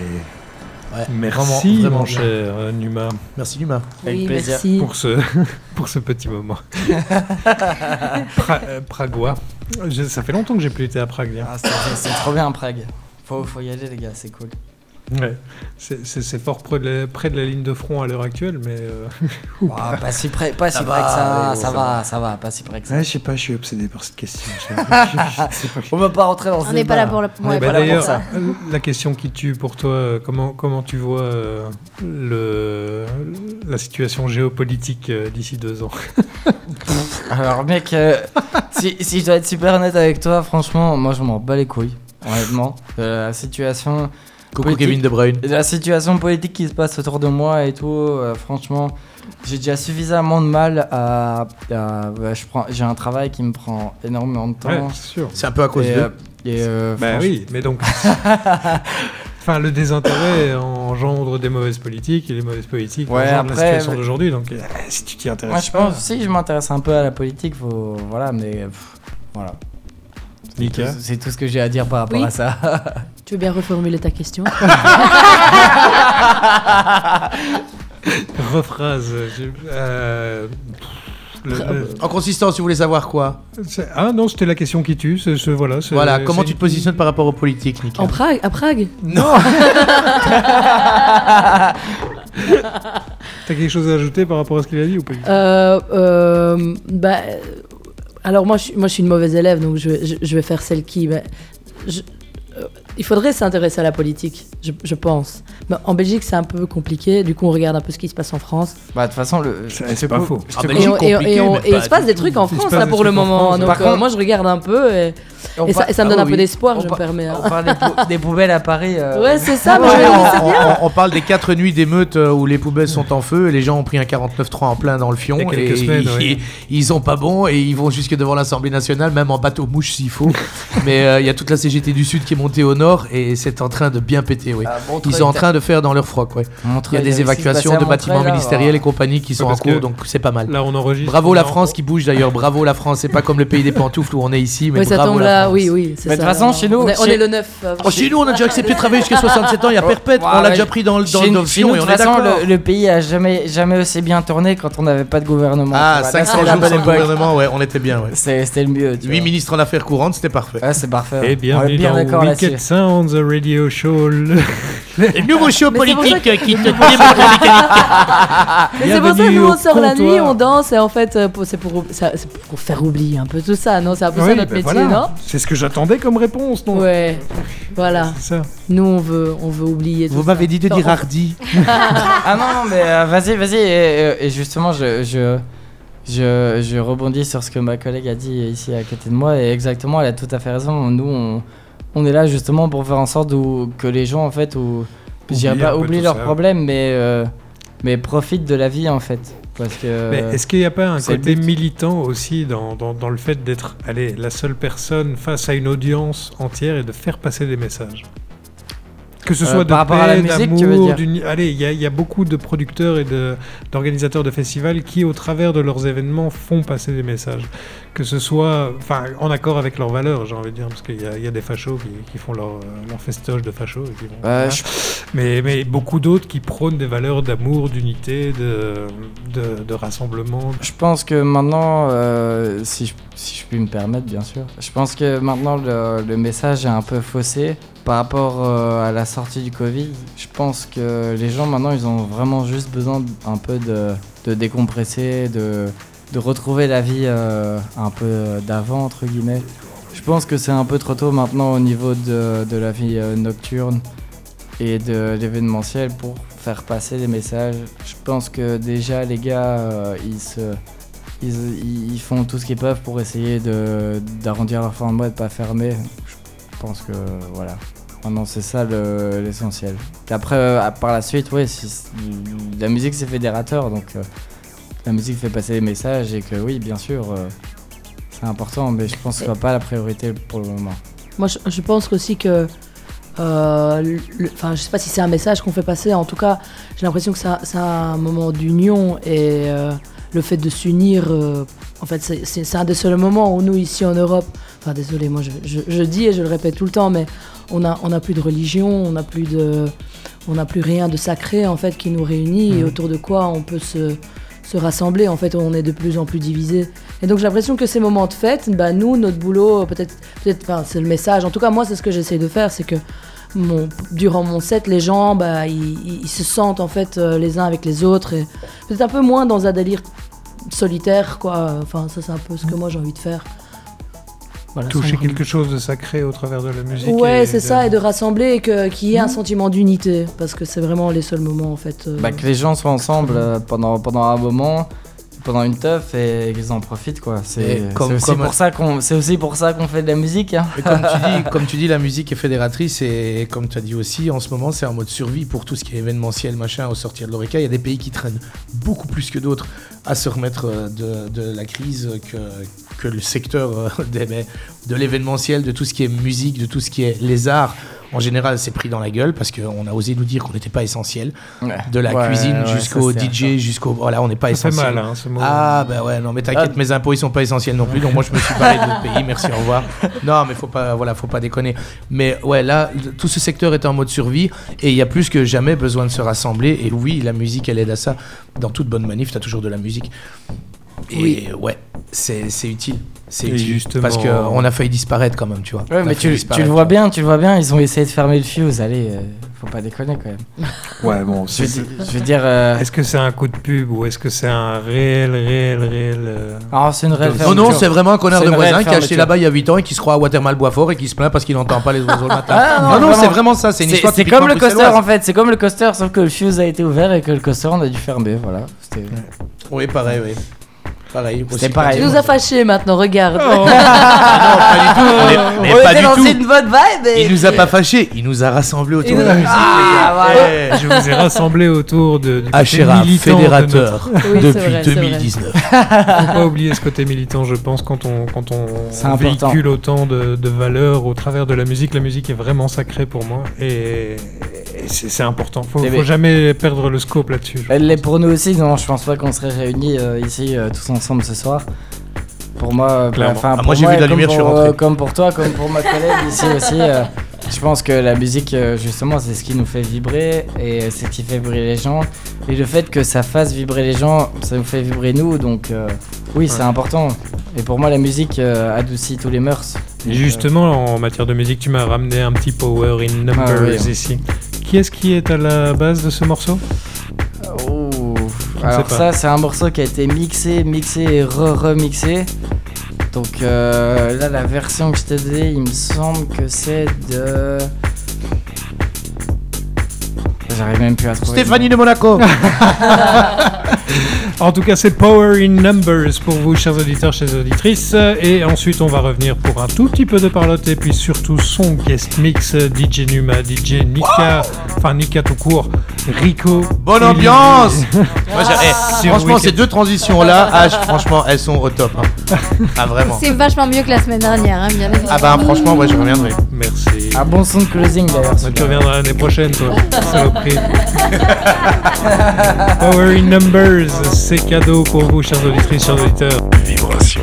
Speaker 5: Ouais,
Speaker 4: merci,
Speaker 5: vraiment,
Speaker 4: cher euh, Numa,
Speaker 5: Merci Numa.
Speaker 6: Avec
Speaker 7: Oui,
Speaker 6: plaisir.
Speaker 7: merci.
Speaker 4: pour ce, pour ce petit moment. Pra- euh, Pragois. Je- ça fait longtemps que j'ai plus été à Prague.
Speaker 6: Ah, c'est trop bien Prague. Faut, faut y aller les gars, c'est cool.
Speaker 4: Ouais. C'est- fort près de, la, près de la ligne de front à l'heure actuelle, mais. euh,
Speaker 6: Ah, pas si près, pas
Speaker 5: Ça
Speaker 6: si
Speaker 5: va,
Speaker 6: près que ça, ça va, ça va, pas si près que ça.
Speaker 4: Ouais, je sais pas, je suis obsédé par cette question.
Speaker 6: On va pas rentrer dans ce
Speaker 8: On n'est pas là pour le.
Speaker 6: On
Speaker 8: ouais,
Speaker 4: Bah,
Speaker 6: pas là pour
Speaker 4: D'ailleurs,
Speaker 6: ça.
Speaker 4: euh, la question qui tue pour toi, euh, comment, comment tu vois euh, le, la situation géopolitique euh, d'ici deux ans?
Speaker 6: Alors mec, euh, si, si je dois être super honnête avec toi, franchement, moi je m'en bats les couilles, honnêtement. La situation,
Speaker 5: Coucou
Speaker 6: Politique.
Speaker 5: Kevin De Bruyne.
Speaker 6: la situation politique qui se passe autour de moi et tout, euh, franchement, j'ai déjà suffisamment de mal à... à- ouais, je prends, j'ai un travail qui me prend énormément de temps.
Speaker 4: Ouais, c'est sûr.
Speaker 5: C'est un peu à cause
Speaker 6: et,
Speaker 5: de.
Speaker 6: euh, et, euh,
Speaker 4: Bah oui, mais donc. Enfin, le désintérêt engendre des mauvaises politiques et les mauvaises politiques
Speaker 6: Ouais,
Speaker 4: engendrent la situation
Speaker 6: mais-
Speaker 4: d'aujourd'hui. Donc, euh, si tu t'y intéresses.
Speaker 6: Moi je
Speaker 4: pas,
Speaker 6: pense aussi que je m'intéresse un peu à la politique, faut... voilà, mais pff, voilà.
Speaker 4: Nika.
Speaker 6: C'est tout ce que j'ai à dire par rapport
Speaker 7: Oui.
Speaker 6: à ça.
Speaker 7: Tu veux bien reformuler ta question
Speaker 4: Rephrase. je- euh, le- le-
Speaker 5: En consistance, tu voulais savoir quoi
Speaker 4: ah non, c'était la question qui tue. c'est- c'est- voilà,
Speaker 5: Voilà, comment tu te positionnes par rapport aux politiques, Nika
Speaker 7: En Prague À Prague
Speaker 5: Non
Speaker 4: T'as quelque chose à ajouter par rapport à ce qu'il a dit ou pas
Speaker 7: Euh, euh, bah, alors moi je, moi je suis une mauvaise élève, donc je, je- vais faire celle qui. bah, je- il faudrait s'intéresser à la politique, je, je pense. Mais en Belgique c'est un peu compliqué, du coup on regarde un peu ce qui se passe en France.
Speaker 6: Bah de toute façon, le...
Speaker 4: C'est- pas faux.
Speaker 5: Ah, bah,
Speaker 7: Et, il se passe des trucs en France là pour le moment,
Speaker 4: France.
Speaker 7: donc
Speaker 6: Par
Speaker 7: euh,
Speaker 6: contre-
Speaker 7: moi je regarde un peu et, ça,
Speaker 6: par-
Speaker 7: et ça me
Speaker 5: Ah
Speaker 7: donne un peu d'espoir,
Speaker 6: On
Speaker 7: je me permets. hein.
Speaker 6: On parle des, pou- des poubelles à Paris. euh,
Speaker 7: Ouais c'est ça, mais
Speaker 5: Ouais, on,
Speaker 7: c'est bien.
Speaker 5: on- on parle des quatre nuits d'émeutes euh, où les poubelles sont en feu et les gens ont pris un 49.3 en plein dans le fion
Speaker 4: Il y a quelques
Speaker 5: et
Speaker 4: semaines,
Speaker 5: ils, sont pas bons et ils vont jusque devant l'Assemblée nationale même en bateau mouche s'il faut mais euh, il y a toute la CGT du Sud qui est montée au nord et c'est en train de bien péter
Speaker 6: à Montreuil,
Speaker 5: ils sont en train de faire dans leur froc ouais.
Speaker 6: Montreuil,
Speaker 5: il y a des évacuations de bâtiments
Speaker 6: là,
Speaker 5: ministériels et compagnie qui sont en cours donc c'est pas mal
Speaker 4: Là, on enregistre.
Speaker 5: bravo
Speaker 4: on
Speaker 5: la France qui bouge d'ailleurs bravo la France c'est pas comme le pays des pantoufles où on est ici mais
Speaker 7: ça
Speaker 5: bravo
Speaker 7: tombe
Speaker 5: la
Speaker 7: là,
Speaker 5: France.
Speaker 7: oui, oui. c'est
Speaker 6: Mais de
Speaker 7: ça.
Speaker 6: toute façon, chez nous,
Speaker 7: on est, le 9. euh,
Speaker 5: chez nous on a déjà accepté de travailler jusqu'à 67 ans il y a perpète on l'a déjà pris dans le et on
Speaker 6: toute
Speaker 5: est
Speaker 6: façon,
Speaker 5: d'accord
Speaker 6: le, pays a jamais, jamais aussi bien tourné quand on n'avait pas de gouvernement.
Speaker 5: ah
Speaker 6: Tu vois, là,
Speaker 5: 500
Speaker 6: c'était la
Speaker 5: jours sans gouvernement ouais on était bien
Speaker 6: C'était le mieux. tu
Speaker 5: 8
Speaker 6: vois.
Speaker 5: ministres en affaires courantes, c'était parfait.
Speaker 6: C'est parfait.
Speaker 4: Et
Speaker 6: On est
Speaker 4: bienvenue
Speaker 6: bien d'accord là-dessus.
Speaker 4: Sounds, a radio show. le-
Speaker 5: Le nouveau show
Speaker 7: Mais c'est pour ça
Speaker 5: politique qui te démontre
Speaker 7: Mais c'est pour ça que nous on sort la nuit, on danse et en fait euh, pour- c'est pour, ça- c'est pour faire oublier un peu tout ça, non? C'est un peu ça
Speaker 4: Oui,
Speaker 7: notre
Speaker 4: ben
Speaker 7: métier,
Speaker 4: voilà. C'est ce que j'attendais comme réponse, non?
Speaker 7: Non Ouais, voilà.
Speaker 4: C'est ça.
Speaker 7: Nous on veut, on veut oublier tout
Speaker 5: Vous
Speaker 7: ça.
Speaker 5: m'avez dit de dire
Speaker 7: Non,
Speaker 5: hardi.
Speaker 6: Ah non, non, mais euh, vas-y, vas-y. Et, et justement, je, je, je, je rebondis sur ce que ma collègue a dit ici à côté de moi. Et exactement, elle a tout à fait raison. Nous, on, on est là justement pour faire en sorte que les gens, en fait, ou je dirais pas oublient leurs
Speaker 4: ça.
Speaker 6: problèmes, mais, euh, mais profitent de la vie, en fait. Parce que.
Speaker 4: Mais est-ce qu'il n'y a pas un côté militant aussi dans, dans, dans le fait d'être allez, la seule personne face à une audience entière et de faire passer des messages? Que ce
Speaker 6: Euh,
Speaker 4: soit de
Speaker 6: par rapport à la
Speaker 4: paix,
Speaker 6: musique, tu veux dire?
Speaker 4: Allez, il y, a- il y a beaucoup de producteurs et de- d'organisateurs de, festivals qui, au travers de leurs événements, font passer des messages. Que ce soit enfin, en accord avec leurs valeurs, j'ai envie de dire, parce qu'il y, a- il y a des fachos qui, qui font leur, euh, leur festoche de fachos. et qui vont- voilà.
Speaker 6: je-
Speaker 4: mais, mais beaucoup d'autres qui prônent des valeurs d'amour, d'unité, de, de, de rassemblement.
Speaker 6: Je pense que maintenant, euh, si, je, si je puis me permettre, bien sûr, je pense que maintenant le, le message est un peu faussé par rapport euh, à la sortie du Covid. Je pense que les gens maintenant, ils ont vraiment juste besoin un peu de, de décompresser, de, de retrouver la vie euh, un peu d'avant, entre guillemets. Je pense que c'est un peu trop tôt maintenant au niveau de, la vie euh, nocturne et de l'événementiel pour faire passer les messages. Je pense que déjà les gars, euh, ils, ils, font tout ce qu'ils peuvent pour essayer d'arrondir leur mois et de pas fermer. Je pense que voilà. Maintenant c'est ça le- l'essentiel. Après, euh, par la suite, oui, la musique c'est fédérateur, donc euh, la musique fait passer les messages et que oui, bien sûr, euh, c'est important, mais je pense que ce soit pas la priorité pour le moment.
Speaker 7: Moi, je, je pense aussi que. euh, Enfin, je sais pas si c'est un message qu'on fait passer. En tout cas, j'ai l'impression que c'est un- moment d'union et euh, le fait de s'unir. euh, en fait, c'est- un des seuls moments où nous, ici en Europe, Enfin, désolé, moi je, dis et je le répète tout le temps, mais on n'a on a plus de religion, on n'a plus de. On n'a plus rien de sacré en fait qui nous réunit et mmh. autour de quoi on peut se, se rassembler. En fait, on est de plus en plus divisés. Et donc j'ai l'impression que ces moments de fête, bah, nous, notre boulot, peut-être, peut-être, enfin, c'est le message. En tout cas, moi, c'est ce que j'essaie de faire, c'est que mon, durant mon set, les gens, bah, ils, se sentent en fait euh, les uns avec les autres et peut-être un peu moins dans un délire solitaire, quoi. Enfin, ça, c'est un peu ce que moi j'ai envie de faire.
Speaker 4: Toucher quelque chose de sacré au travers de la musique.
Speaker 7: Ouais, c'est ça, et de rassembler et qu'il y ait un sentiment d'unité, parce que c'est vraiment les seuls moments en fait.
Speaker 6: Euh, bah, que les gens soient ensemble euh, pendant, pendant un moment, pendant une teuf et qu'ils en profitent quoi. C'est aussi, pour ça qu'on c'est aussi pour ça qu'on fait de la musique. Hein.
Speaker 5: comme, tu dis, comme tu dis, la musique est fédératrice et comme tu as dit aussi, en ce moment c'est en mode survie pour tout ce qui est événementiel machin au sortir de l'oreca. Il y a des pays qui traînent beaucoup plus que d'autres à se remettre euh, de, de la crise que, que le secteur euh, de l'événementiel, de tout ce qui est musique, de tout ce qui est les arts en général, c'est pris dans la gueule parce qu'on a osé nous dire qu'on n'était pas essentiel. De la cuisine jusqu'au DJ, jusqu'au. Voilà, on n'est pas essentiel.
Speaker 4: mal, hein, ce
Speaker 5: Ah, bah ouais, non, mais t'inquiète, ah. mes impôts, ils sont pas essentiels non plus. Donc moi, je me suis barré de pays. Merci, au revoir. Non, mais faut pas, voilà, faut pas déconner. Mais ouais, là, tout ce secteur est en mode survie et il y a plus que jamais besoin de se rassembler. Et oui, la musique, elle aide à ça. Dans toute bonne manif, tu as toujours de la musique. Et oui. ouais, c'est utile. C'est justement... Parce qu'on a failli disparaître quand même, tu vois.
Speaker 6: Ouais, mais tu, tu, le vois bien, tu le vois bien, ils ont essayé de fermer le fuse, allez, euh, faut pas déconner quand même.
Speaker 4: Ouais, bon,
Speaker 6: je, veux dire... Euh,
Speaker 4: est-ce que c'est un coup de pub ou est-ce que c'est un réel, réel, réel... Euh,
Speaker 6: ah, c'est une réelle
Speaker 5: Non, non, c'est vraiment un connard de voisin qui a acheté là-bas il y a 8 ans et qui se croit à Watermal Boisfort et qui se plaint parce qu'il n'entend pas les oiseaux le matin. Ah, non, non, c'est vraiment ça, c'est une histoire
Speaker 6: C'est comme le coaster en fait, c'est comme le coaster, sauf que le fuse a été ouvert et que le coaster on a dû fermer, voilà.
Speaker 5: Oui, pareil, oui. Pareil.
Speaker 7: C'est pareil. Tu nous a fâchés maintenant, regarde.
Speaker 5: Oh. ah non, pas du tout. On, est,
Speaker 7: on, on pas était dans tout. une bonne vibe.
Speaker 5: Et... Il nous a pas fâchés, il nous a rassemblés autour de la musique.
Speaker 4: Ah, ouais. Je vous ai rassemblés autour de, du
Speaker 5: Achera, fédérateur de oui, depuis vrai, 2019.
Speaker 4: Faut pas oublier ce côté militant, je pense, quand on, quand on véhicule autant de, de valeurs au travers de la musique. La musique est vraiment sacrée pour moi et, c'est important. Faut, faut jamais perdre le scope là-dessus.
Speaker 6: Elle l'est pour nous aussi. Non, je pense pas qu'on serait réunis euh, ici euh, tous ensemble ensemble ce soir. Pour moi, euh, enfin,
Speaker 5: ah, moi j'ai vu la lumière, je suis rentré.
Speaker 6: Euh, comme pour toi, comme pour ma collègue ici aussi. Euh, je pense que la musique, justement, c'est ce qui nous fait vibrer et c'est ce qui fait vibrer les gens. Et le fait que ça fasse vibrer les gens, ça nous fait vibrer nous. Donc, oui, c'est important. Et pour moi, la musique adoucit tous les mœurs.
Speaker 4: justement, en matière de musique, tu m'as ramené un petit power in numbers ah ici. Qui est-ce qui est à la base de ce morceau?
Speaker 6: Alors ça, c'est un morceau qui a été mixé, mixé et re-remixé. Donc euh, là, la version que je t'ai donnée, il me semble que c'est de... J'arrive même plus à trouver.
Speaker 5: Stéphanie de Monaco
Speaker 4: En tout cas, c'est Power in Numbers pour vous, chers auditeurs, chers auditrices. Et ensuite, on va revenir pour un tout petit peu de parlotte et puis surtout son guest mix DJ Numa, DJ Nika, enfin Nika tout court, Rico.
Speaker 5: Bonne ambiance Franchement, ces deux transitions-là, ah, franchement, elles sont au top. Hein. Ah, vraiment.
Speaker 8: C'est vachement mieux que la semaine dernière, hein, bien
Speaker 5: Ah, bah, franchement, moi, je reviendrai.
Speaker 4: Merci.
Speaker 6: Un bon son de closing d'ailleurs.
Speaker 4: tu reviendras l'année prochaine, toi. Power in Numbers, c'est cadeau pour vous, chers auditrices, chers auditeurs. Vibration.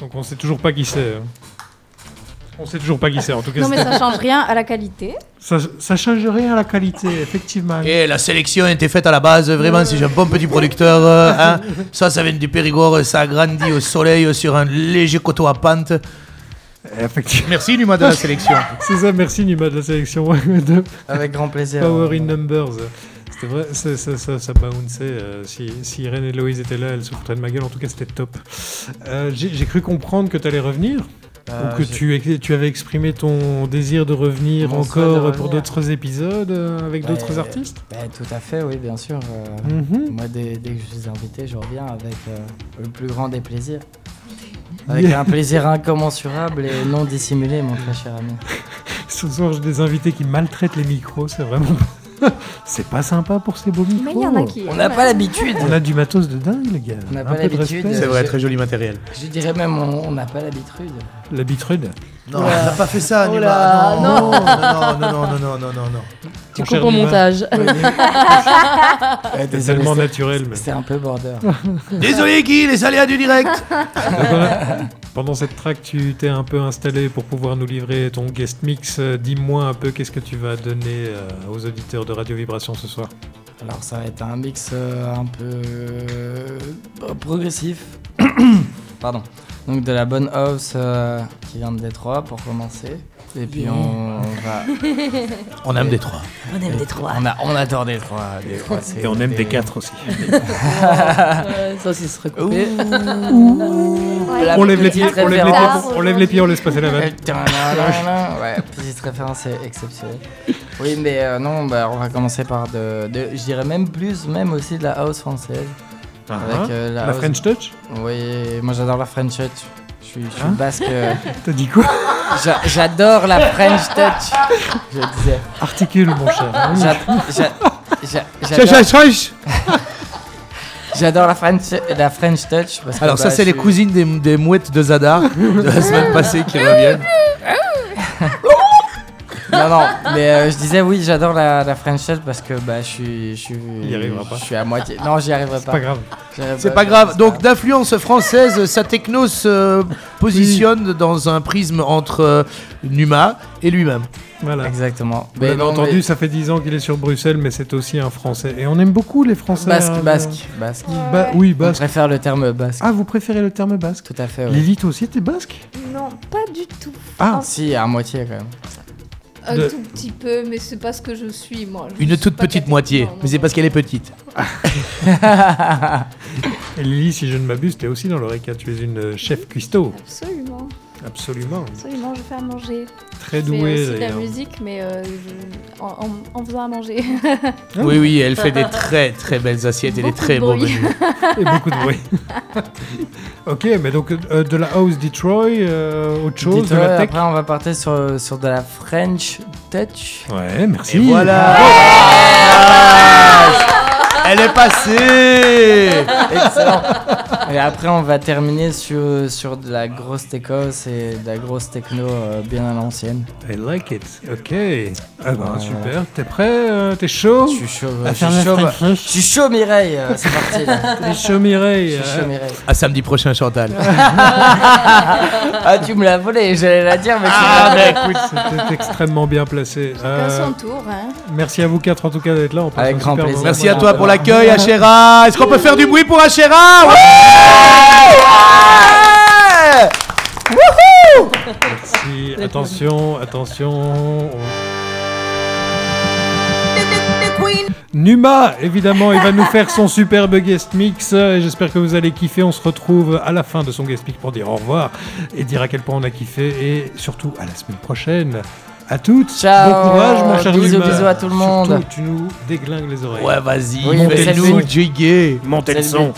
Speaker 4: Donc on sait toujours pas qui c'est. Hein. On sait toujours pas qui c'est. En tout cas,
Speaker 8: non, mais ça change rien à la qualité.
Speaker 4: Ça, ça change rien à la qualité, effectivement.
Speaker 5: Et la sélection a été faite à la base, vraiment, si j'ai un bon petit producteur, euh, hein. ça, ça vient du Périgord, ça a grandi au soleil sur un léger coteau à pente.
Speaker 4: Effectivement.
Speaker 5: Merci Numa de la sélection.
Speaker 4: C'est ça, merci Numa de la sélection.
Speaker 6: Avec grand plaisir.
Speaker 4: Power in Numbers. C'était vrai, ça, ça, ça, ça bounçait. Euh, si, si, Irène et Loïse étaient là, elles se foutraient de ma gueule. En tout cas, c'était top. Euh, J'ai cru comprendre que tu allais revenir. Euh, ou que tu, tu, avais exprimé ton désir de revenir Mon encore pour d'autres épisodes euh, avec bah, d'autres artistes?
Speaker 6: bah, Tout à fait, oui, bien sûr. Mhm. Moi, dès, dès, que je suis invité, je reviens avec le plus grand des plaisirs. Avec un plaisir incommensurable et non dissimulé, mon très cher ami.
Speaker 4: Ce soir, j'ai des invités qui maltraitent les micros, c'est vraiment c'est pas sympa pour ces beaux micros.
Speaker 6: On n'a pas l'habitude.
Speaker 4: On a du matos de dingue, les gars.
Speaker 6: On n'a pas l'habitude.
Speaker 5: C'est vrai, très joli matériel.
Speaker 6: Je dirais même, on n'a pas l'habitude.
Speaker 4: L'habitude
Speaker 5: Non, on n'a pas fait ça,
Speaker 7: oh
Speaker 5: là,
Speaker 7: non.
Speaker 5: Non, non, non, non, non, non, non, non,
Speaker 7: Tu coupes au montage.
Speaker 4: C'est tellement naturel.
Speaker 6: C'est un peu border.
Speaker 5: Désolé, Guy, les aléas du direct.
Speaker 4: Pendant cette track, tu t'es un peu installé pour pouvoir nous livrer ton guest mix. Euh, dis-moi un peu qu'est-ce que tu vas donner euh, aux auditeurs de Radio Vibration ce soir?
Speaker 6: Alors ça va être un mix euh, un peu progressif. Pardon. Donc de la bonne house qui vient de Détroit pour commencer. Et puis on, va.
Speaker 5: on aime Détroit.
Speaker 7: On aime Détroit.
Speaker 6: On, a, on adore Détroit. Détroit
Speaker 4: Et on aime des 4 aussi.
Speaker 7: ça aussi serait coupé.
Speaker 4: on, lève les pieds, on, lève les pieds, on lève les pieds, on laisse passer la vanne.
Speaker 6: ouais, petite référence exceptionnelle. Oui, mais euh, non, bah, on va commencer par de, de je dirais même plus, même aussi de la house française.
Speaker 4: Ah, avec, euh, la, la French Touch?
Speaker 6: Oui, moi j'adore la French Touch. Je suis, je suis hein basque. Euh,
Speaker 4: T'as dit quoi
Speaker 6: J'adore la French touch. Je disais.
Speaker 4: Articule, mon cher.
Speaker 6: J'adore la French, la French touch. Parce
Speaker 5: Alors, ça,
Speaker 6: bah,
Speaker 5: c'est les cousines des, des, mouettes de Zadar de la semaine passée qui reviennent.
Speaker 6: non, non, mais euh, je disais oui, j'adore la, la French parce que bah, je suis. Je suis
Speaker 4: Il y arrivera pas.
Speaker 6: Je suis à moitié. Non, j'y arriverai
Speaker 4: C'est
Speaker 6: pas.
Speaker 4: pas grave.
Speaker 5: C'est pas grave. Donc d'influence française, sa techno se positionne dans un prisme entre euh, Numa et lui-même.
Speaker 4: Voilà.
Speaker 6: Exactement.
Speaker 4: Vous l'avez
Speaker 6: non,
Speaker 4: entendu,
Speaker 6: mais-
Speaker 4: ça fait 10 ans qu'il est sur Bruxelles, mais c'est aussi un Français. Et on aime beaucoup les Français.
Speaker 6: Basque,
Speaker 4: hein,
Speaker 6: basque, basque.
Speaker 4: Ba- oui,
Speaker 6: Je
Speaker 4: basque.
Speaker 6: préfère le terme basque.
Speaker 4: Ah, vous préférez le terme basque
Speaker 6: Tout à fait. oui.
Speaker 4: Lily, toi aussi, t'es basque
Speaker 8: Non, pas du tout.
Speaker 4: Ah,
Speaker 6: Si, à moitié quand même.
Speaker 8: Un
Speaker 4: De-
Speaker 8: tout petit peu, mais c'est pas ce que je suis, moi. Je
Speaker 5: Une
Speaker 8: suis
Speaker 5: toute petite moitié,
Speaker 8: Non, non,
Speaker 5: mais c'est parce qu'elle est petite.
Speaker 4: et Lily, si je ne m'abuse, t'es aussi dans l'Oreca. Tu es une chef cuistot.
Speaker 8: Absolument,
Speaker 4: Absolument.
Speaker 8: absolument, je fais à manger.
Speaker 4: Très
Speaker 8: je fais
Speaker 4: douée,
Speaker 8: aussi de la musique, mais euh, je- en, en- en faisant à manger.
Speaker 5: Oui, oui, elle fait des très très belles assiettes et des très
Speaker 8: de
Speaker 5: beaux menus.
Speaker 4: Et beaucoup de bruit. ok, mais donc euh, de la house Detroit, euh, autre chose, de la tech?
Speaker 6: après, on va partir sur, sur de la French touch.
Speaker 4: Ouais, merci.
Speaker 5: Et voilà Elle est passée
Speaker 6: Excellent. Et après, on va terminer sur, sur de la grosse techos et de la grosse techno euh, bien à l'ancienne.
Speaker 4: I like it. Ok. Ah bah, super. T'es prêt euh, T'es chaud?
Speaker 6: Je suis chaud.
Speaker 4: À
Speaker 6: Je suis chaud,
Speaker 4: French touch
Speaker 6: je suis chaud, Mireille. euh, C'est parti.
Speaker 4: T'es chaud, Mireille
Speaker 6: Je suis chaud,
Speaker 4: euh,
Speaker 6: Mireille.
Speaker 5: À samedi prochain, Chantal.
Speaker 6: Ah, tu me l'as volé. J'allais la dire, mais
Speaker 4: Ah,
Speaker 6: l'as
Speaker 4: bah écoute, c'était extrêmement bien placé. Euh,
Speaker 8: son tour, hein.
Speaker 4: merci à vous quatre en tout cas d'être là. On passe
Speaker 6: Avec grand plaisir.
Speaker 5: Merci à toi pour l'accueil, Achera. Est-ce qu'on peut faire du bruit pour Achera? Ouais
Speaker 4: Merci. Attention, attention. Numa, évidemment, il va nous faire son superbe guest mix. Et J'espère que vous allez kiffer. On se retrouve à la fin de son guest mix pour dire au revoir et dire à quel point on a kiffé. Et surtout, à la semaine prochaine. À toutes.
Speaker 6: Ciao.
Speaker 4: Bon courage, mon cher
Speaker 6: Bisous,
Speaker 4: Numa.
Speaker 6: bisous à tout le monde.
Speaker 4: Surtout, tu nous déglingues les oreilles.
Speaker 5: Ouais, vas-y,
Speaker 6: Oui,
Speaker 5: jigger.
Speaker 4: Montez le son.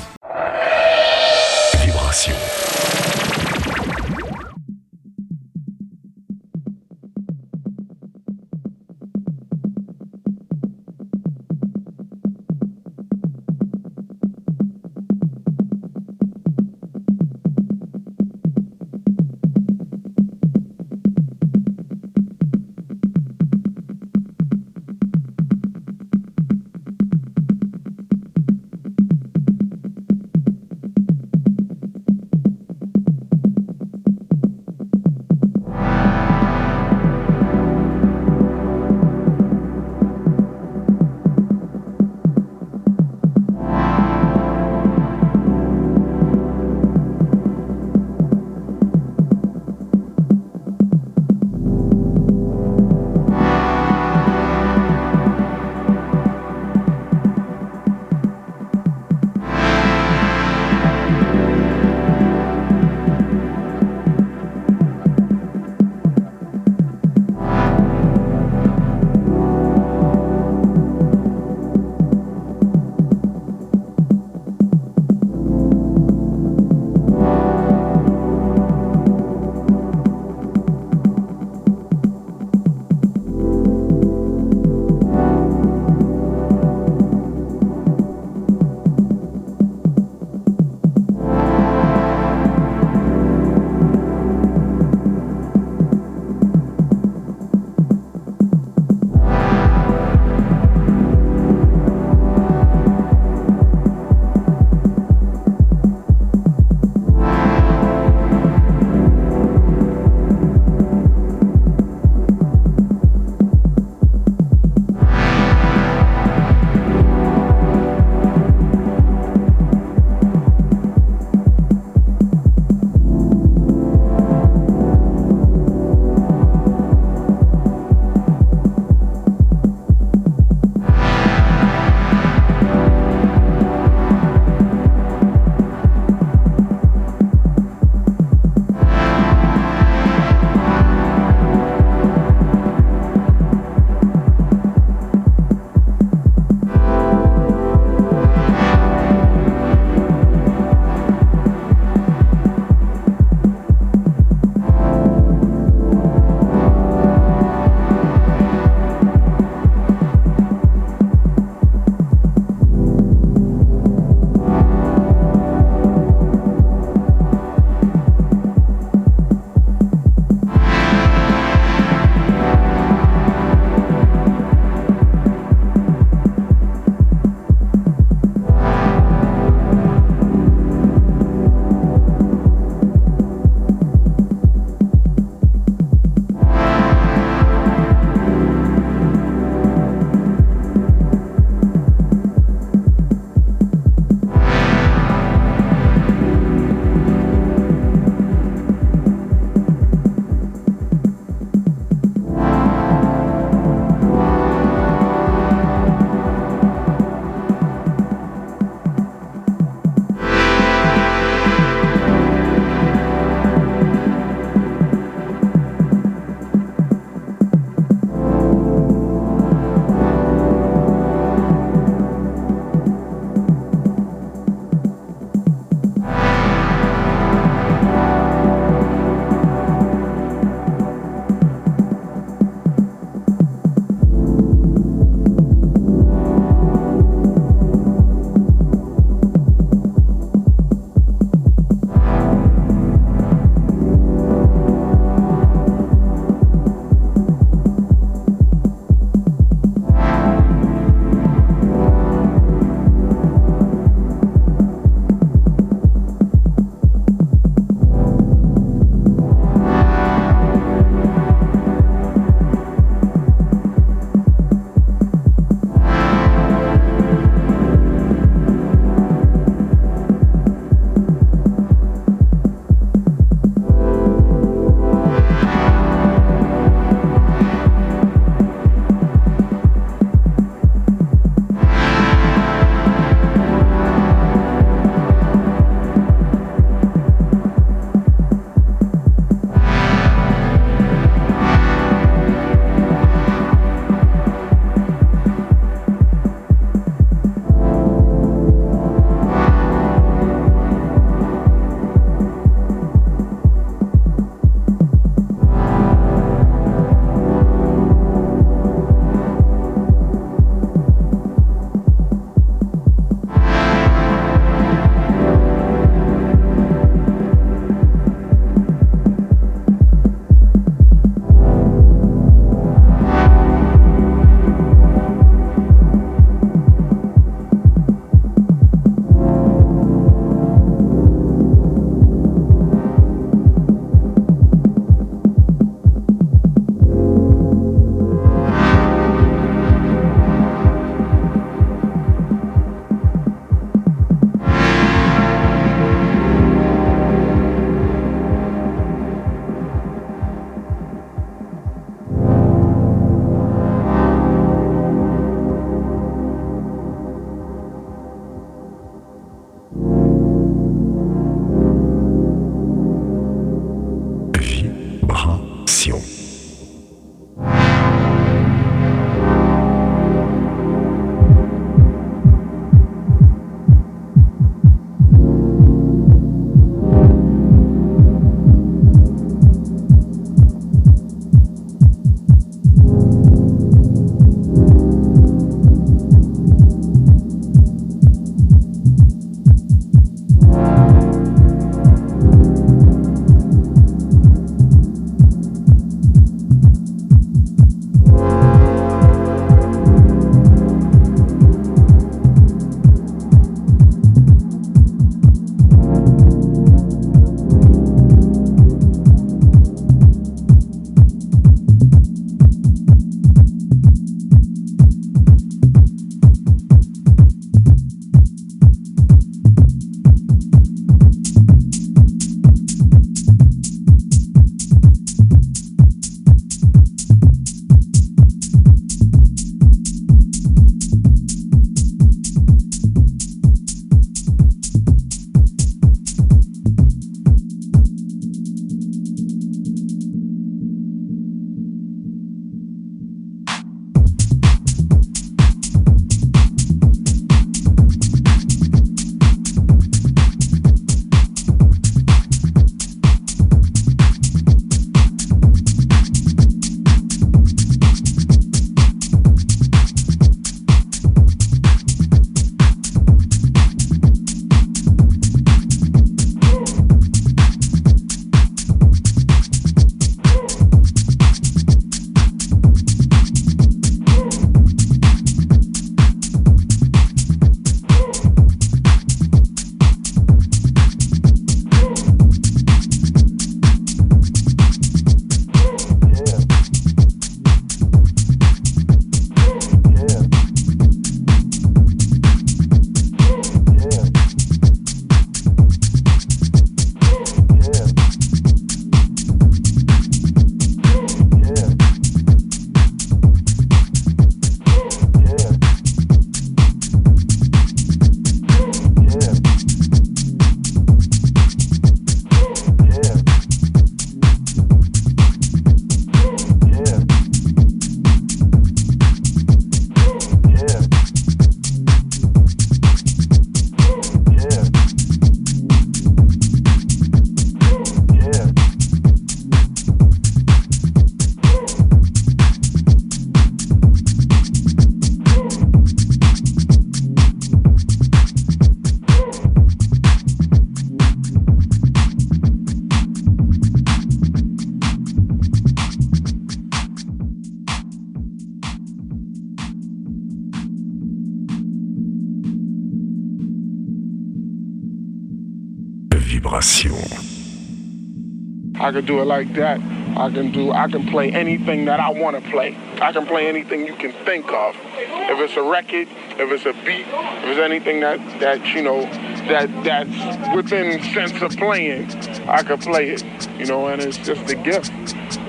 Speaker 9: Can do it like that. I can do I can play anything that I want to play. I can play anything you can think of. If it's a record, if it's a beat, if it's anything that that you know that that's within sense of playing, I can play it. You know, and it's just a gift.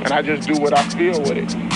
Speaker 9: And I just do what I feel with it.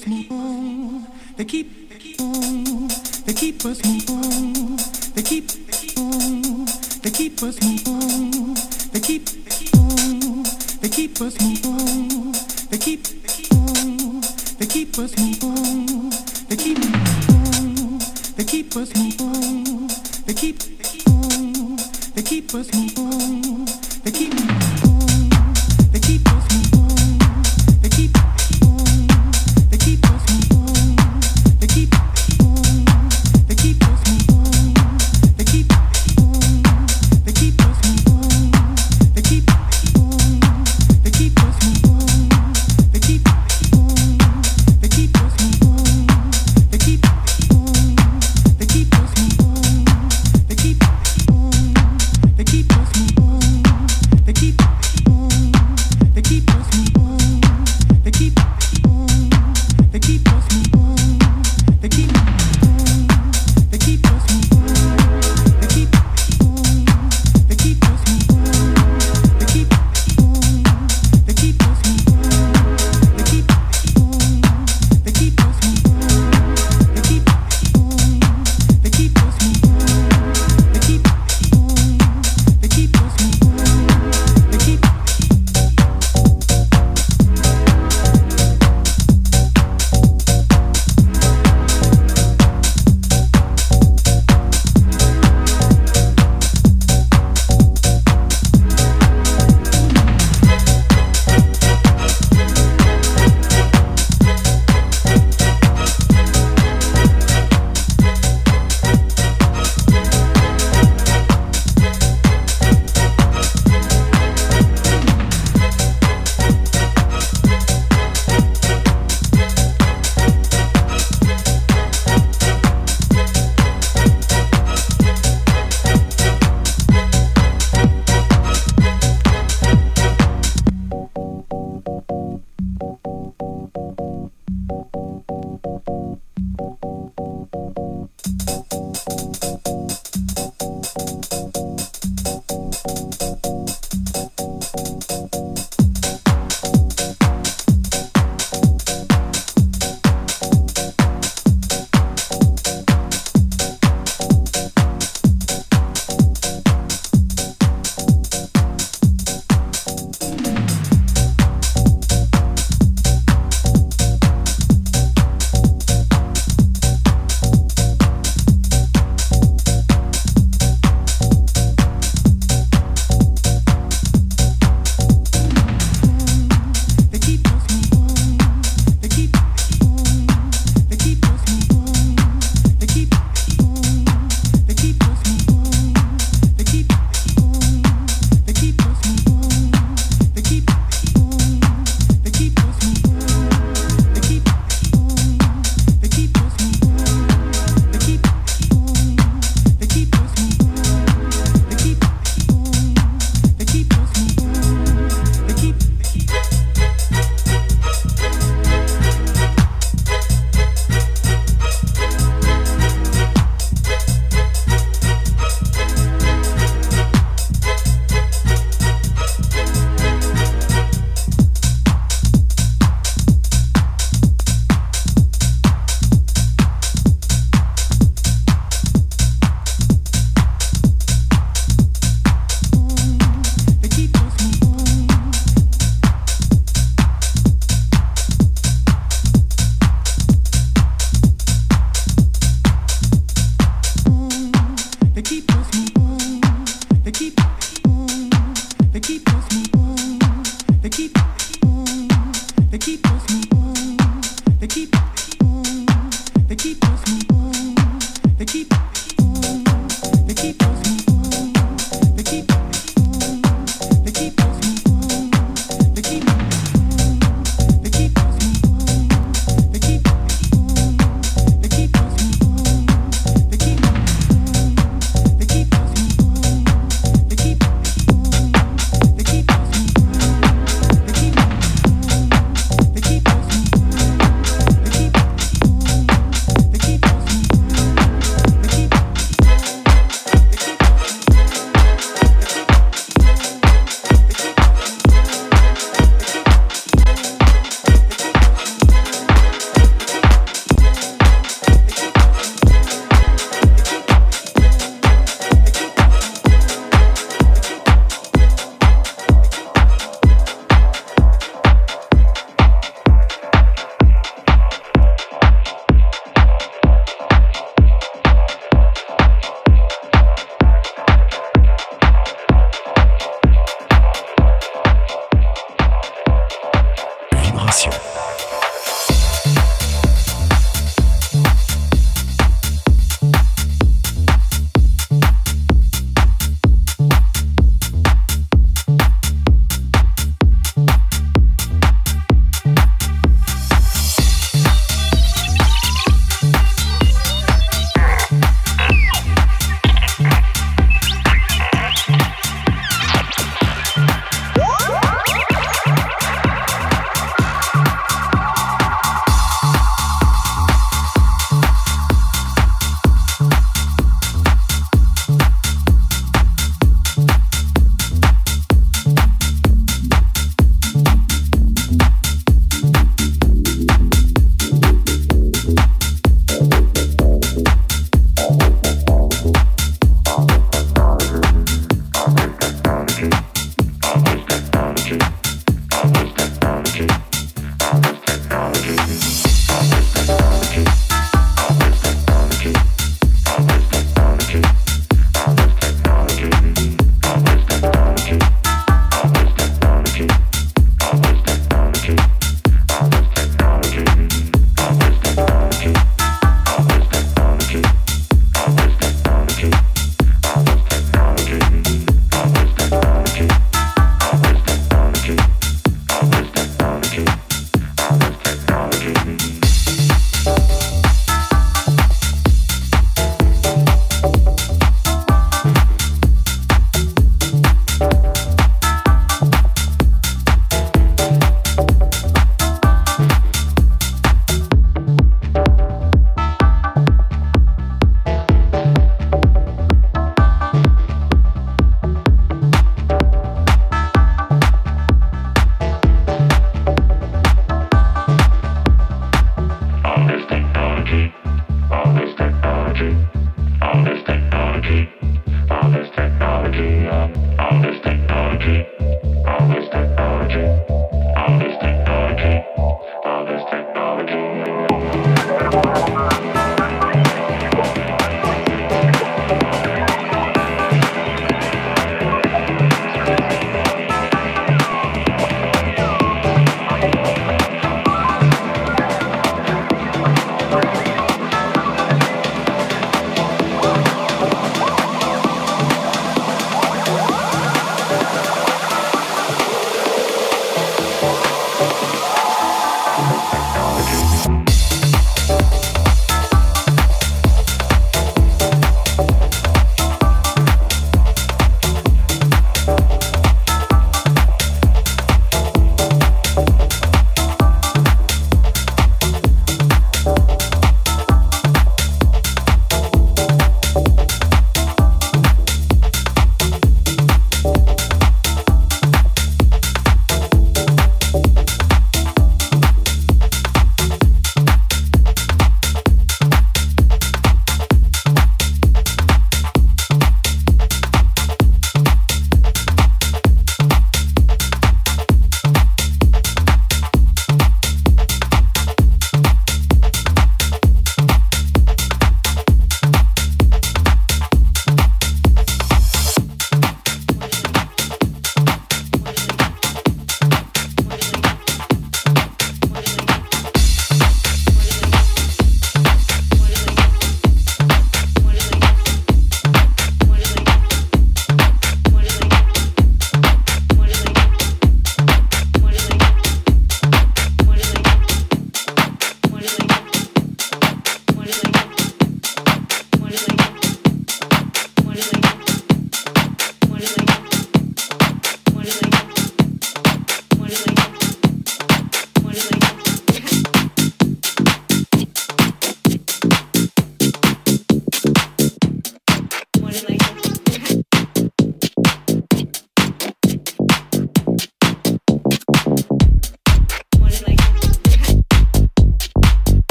Speaker 10: us move on. They keep, they keep on. They keep us moving.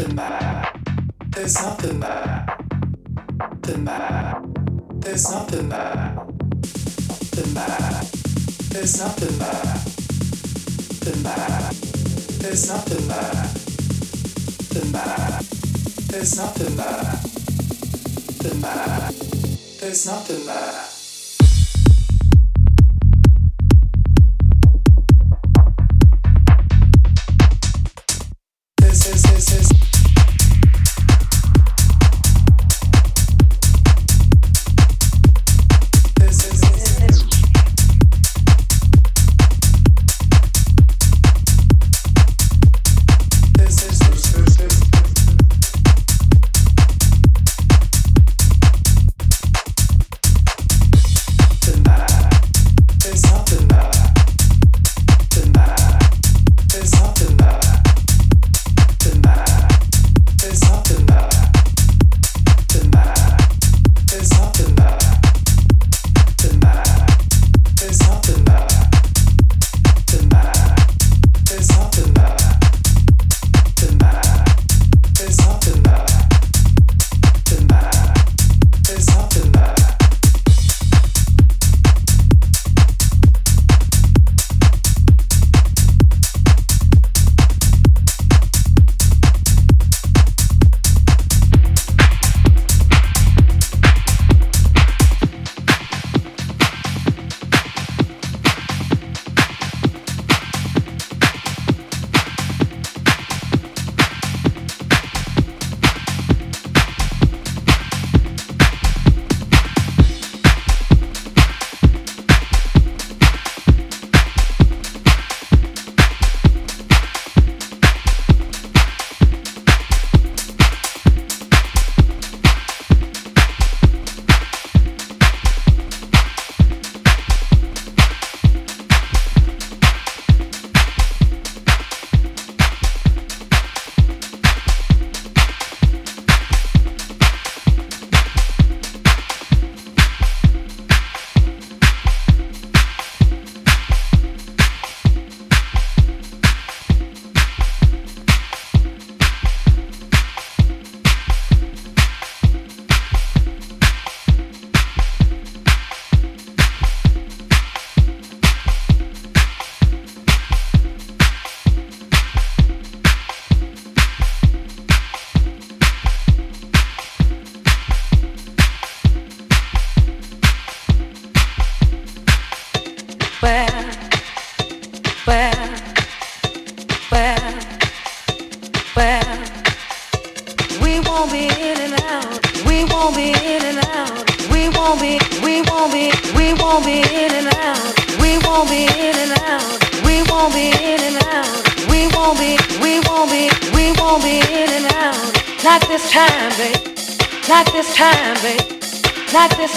Speaker 10: nothing there. There's nothing there. Nothing there. There's nothing there. Nothing there. There's nothing there. Nothing there. There's nothing there. Nothing there. There's nothing
Speaker 11: there. Nothing
Speaker 10: there. There's
Speaker 11: nothing there.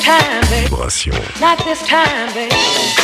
Speaker 11: time, babe. Not this time, babe.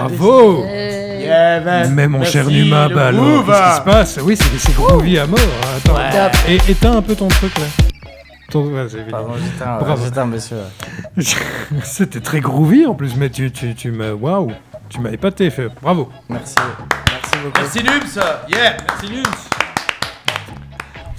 Speaker 4: Bravo
Speaker 6: Yeah, man.
Speaker 4: Mais mon cher Numa, bah alors, qu'est-ce qui se passe Oui, c'est c'est groovy à mort. hein, Attends,
Speaker 6: Ouais.
Speaker 4: Et- éteins un peu ton truc là. Ton... ouais, c'est
Speaker 6: Pardon,
Speaker 4: évident.
Speaker 6: j'étais un-
Speaker 4: Bravo.
Speaker 6: monsieur.
Speaker 4: C'était très groovy en plus, mais tu, tu, tu m'as... Waouh Tu m'as épaté, fait. bravo.
Speaker 6: Merci. Merci beaucoup.
Speaker 5: Merci Nums Yeah Merci Nums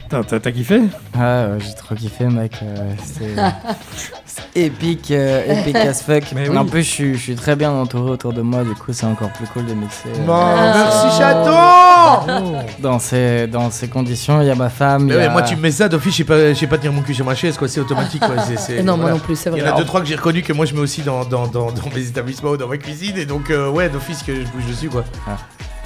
Speaker 4: T'as- T'as t'as kiffé?
Speaker 6: Ouais, ouais, j'ai trop kiffé, mec. euh, c'est épique, euh, épique as fuck.
Speaker 4: Mais
Speaker 6: En
Speaker 4: oui.
Speaker 6: plus, je suis, je suis très bien entouré autour de moi, du coup, c'est encore plus cool de mixer. euh,
Speaker 5: Bon, merci
Speaker 6: Oh.
Speaker 5: chaton
Speaker 6: Dans ces, dans ces conditions, il y a ma femme.
Speaker 5: Mais
Speaker 6: il y
Speaker 5: ouais,
Speaker 6: a-
Speaker 5: moi tu me mets ça d'office, je sais pas, je sais pas tenir mon cul sur ma chaise, quoi, c'est automatique. Quoi. c'est- c'est-
Speaker 7: Non, moi non plus, c'est
Speaker 5: Il y en
Speaker 7: vrai.
Speaker 5: a deux, trois que j'ai reconnu que moi je mets aussi dans, dans, dans, dans mes établissements ou dans ma cuisine, et donc euh, ouais, d'office que je bouge dessus, quoi.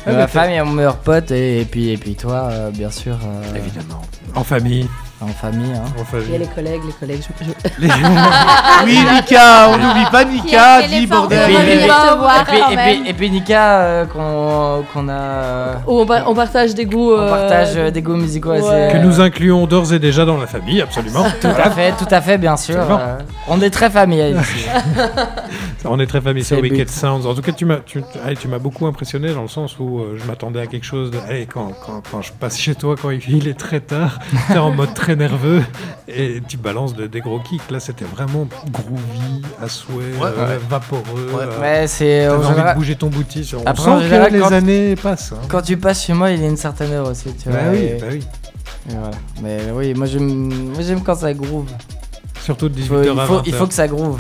Speaker 6: Il y a ma femme, il y a mon meilleur pote, et, et puis, et puis toi, euh, bien sûr. euh,
Speaker 5: Évidemment.
Speaker 4: En famille.
Speaker 6: En famille, hein.
Speaker 4: En famille.
Speaker 7: Il y a les collègues, les collègues. je- je-
Speaker 5: Les- oui, Nika, on n'oublie pas Nika, dis bordel.
Speaker 6: Et puis, Nika, euh, qu'on qu'on a.
Speaker 7: Où on, pa- on partage des goûts.
Speaker 6: On
Speaker 7: euh,
Speaker 6: partage des goûts musicaux assez.
Speaker 4: Que nous incluons d'ores et déjà dans la famille, absolument.
Speaker 6: Tout à fait, tout à fait, bien sûr. Euh, on est très familial ici.
Speaker 4: On est très familier
Speaker 6: C'est
Speaker 4: sur Wicked. Sounds. En tout cas, tu m'as, tu, allez, tu m'as beaucoup impressionné dans le sens où euh, je m'attendais à quelque chose de. Allez, quand, quand, quand je passe chez toi, quand il est très tard, t'es en mode très nerveux et tu balances de- des gros kicks. Là, c'était vraiment groovy, à souhait,
Speaker 5: Ouais,
Speaker 4: euh,
Speaker 5: ouais.
Speaker 4: vaporeux. euh,
Speaker 6: Ouais, c'est.
Speaker 4: T'avais
Speaker 6: en
Speaker 4: envie de
Speaker 6: général-
Speaker 4: bouger ton bouti. On
Speaker 6: Après,
Speaker 4: sent
Speaker 6: en
Speaker 4: que
Speaker 6: général,
Speaker 4: les
Speaker 6: quand-
Speaker 4: années passent. hein.
Speaker 6: Quand tu passes chez moi, il y a une certaine heure aussi, tu
Speaker 4: Bah
Speaker 6: vois.
Speaker 4: oui,
Speaker 6: et-
Speaker 4: bah oui.
Speaker 6: et voilà. Mais oui, moi j'aime, moi j'aime quand ça groove.
Speaker 4: Surtout de
Speaker 6: Il
Speaker 4: 18h
Speaker 6: faut, il
Speaker 4: à
Speaker 6: faut,
Speaker 4: 20h.
Speaker 6: il faut que ça groove.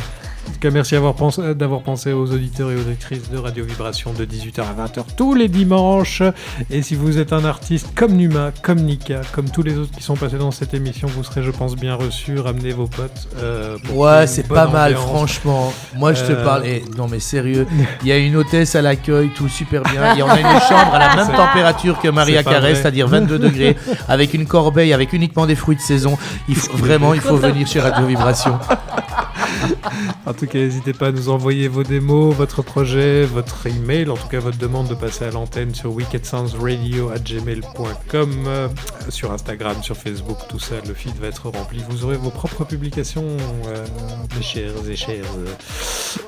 Speaker 4: Tout cas, merci d'avoir pensé, pensé aux auditeurs et aux actrices de Radio Vibration de 18h à 20h tous les dimanches. Et si vous êtes un artiste comme Numa, comme Nika, comme tous les autres qui sont passés dans cette émission, vous serez, je pense, bien reçus. Ramenez vos potes.
Speaker 5: Euh, ouais, c'est pas mal, franchement. Moi, je te euh, parle. Et, non, mais sérieux, il y a une hôtesse à l'accueil, tout super bien. Et on a une chambre à la même température que Maria Carré, c'est-à-dire 22 degrés, avec une corbeille, avec uniquement des fruits de saison. Il faut, vraiment, il faut venir chez Radio Vibration.
Speaker 4: en tout cas, n'hésitez pas à nous envoyer vos démos, votre projet, votre email, en tout cas votre demande de passer à l'antenne sur wickedsoundsradio@gmail.com, euh, sur Instagram, sur Facebook, tout ça, le feed va être rempli. Vous aurez vos propres publications, euh, mes chers et chers.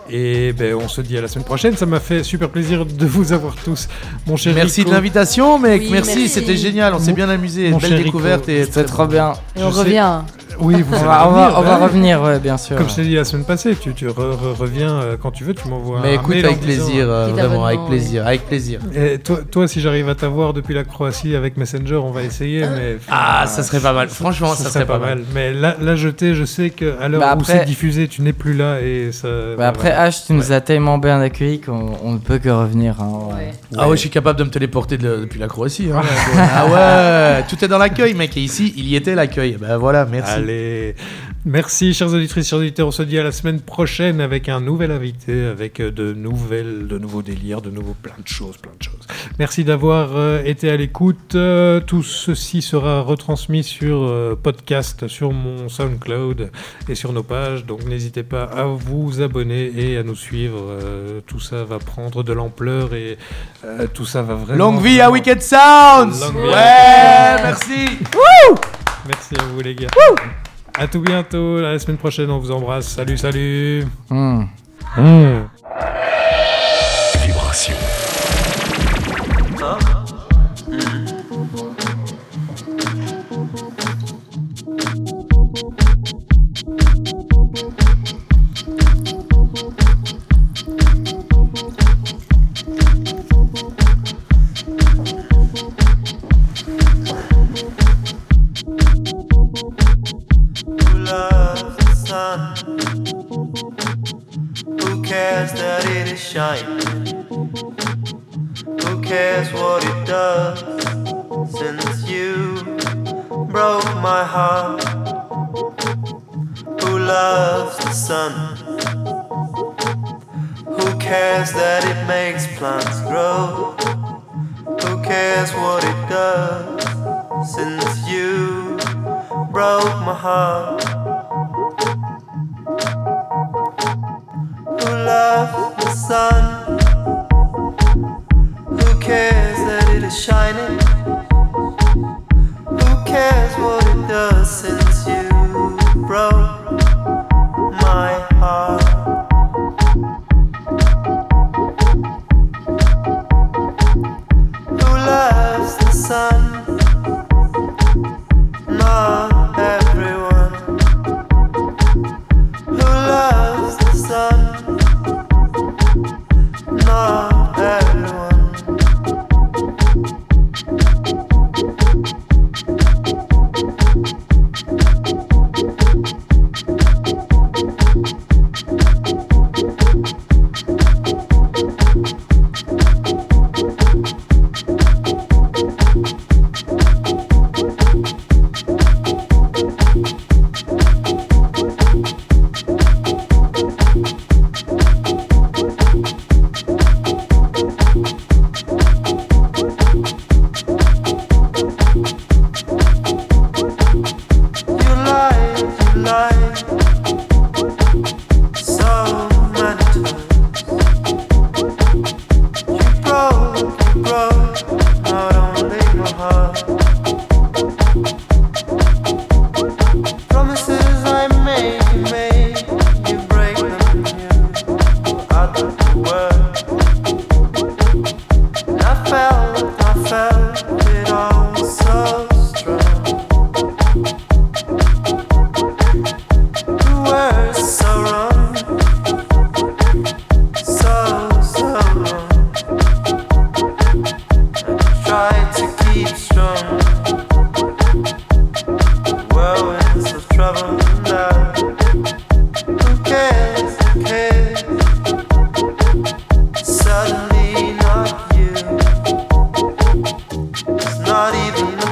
Speaker 4: Et ben, on se dit à la semaine prochaine. Ça m'a fait super plaisir de vous avoir tous, mon cher.
Speaker 5: Merci de l'invitation, mec. merci, c'était génial. On s'est bien amusé. Belle découverte et
Speaker 6: c'était trop bien.
Speaker 7: Et on revient.
Speaker 4: Oui, vous
Speaker 6: on, va, revenir, on, va, revenir, bien sûr.
Speaker 4: Comme je t'ai dit la semaine passée, tu, tu reviens euh, quand tu veux, tu m'envoies
Speaker 5: Mais écoute, avec plaisir, euh, vraiment, avec plaisir, avec plaisir.
Speaker 4: Et toi, toi si j'arrive à t'avoir depuis la Croatie avec Messenger, on va essayer, mais...
Speaker 5: Ah, ça serait pas mal, franchement, ça, serait, pas, mal.
Speaker 4: Mais là, là jeté, je sais qu'à l'heure bah où c'est diffusé, tu n'es plus là et ça...
Speaker 6: Bah après, H, tu nous as tellement bien accueillis qu'on ne peut que revenir. Hein,
Speaker 5: Ah ouais, je suis capable de me téléporter depuis la Croatie. Hein. ah ouais, tout est dans l'accueil, mec, et ici, il y était l'accueil. Ben voilà, merci.
Speaker 4: Allez... Merci, chers auditrices, chers auditeurs. On se dit à la semaine prochaine avec un nouvel invité, avec euh, de nouvelles, de nouveaux délires, de nouveaux plein de choses, plein de choses. Merci d'avoir euh, été à l'écoute. Euh, tout ceci sera retransmis sur podcast, sur mon SoundCloud et sur nos pages. Donc n'hésitez pas à vous abonner et à nous suivre. tout ça va prendre de l'ampleur et tout ça va vraiment.
Speaker 5: Longue vie à Wicked Sounds. ouais, merci.
Speaker 4: merci à vous les gars. À tout bientôt, la semaine prochaine, on vous embrasse. Salut, salut. Mmh. Mmh. Who cares that it is shining? Who cares what it does? Since you broke my heart. Who loves the sun? Who cares that it makes plants grow? Who cares what it does? Since you broke my heart. Sun.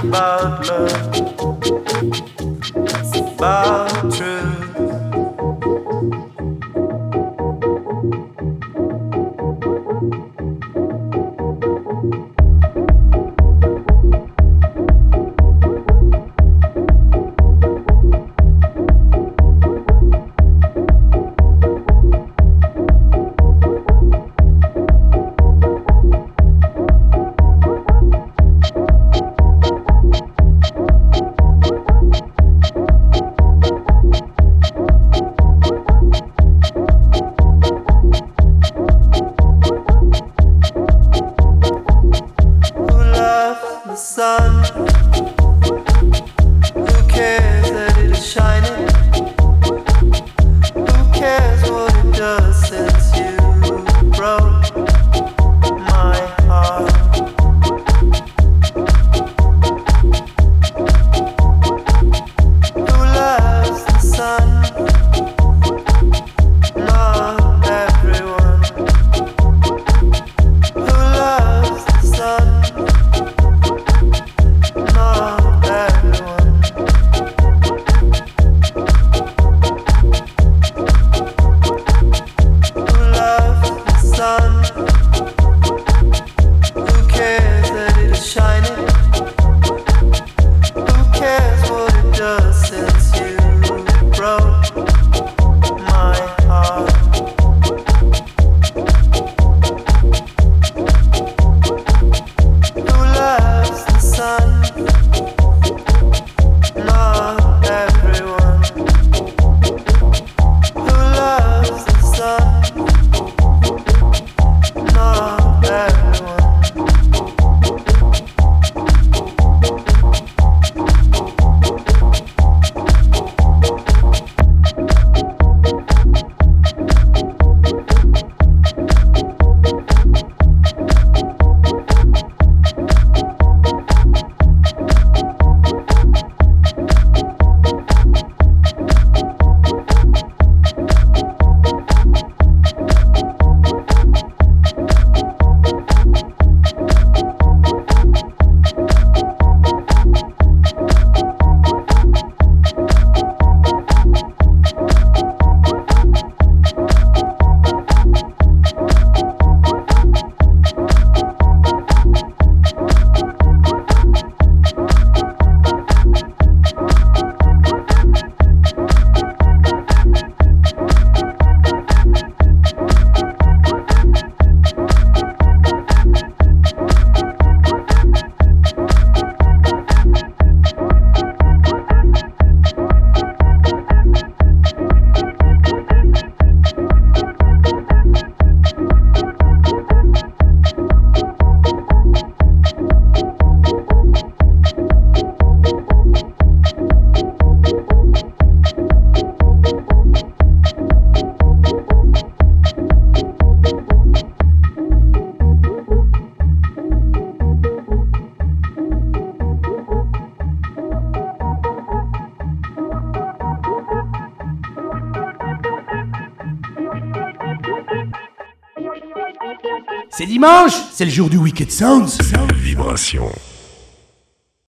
Speaker 12: C'est c'est le jour du Wicked Sounds.
Speaker 13: Vibration.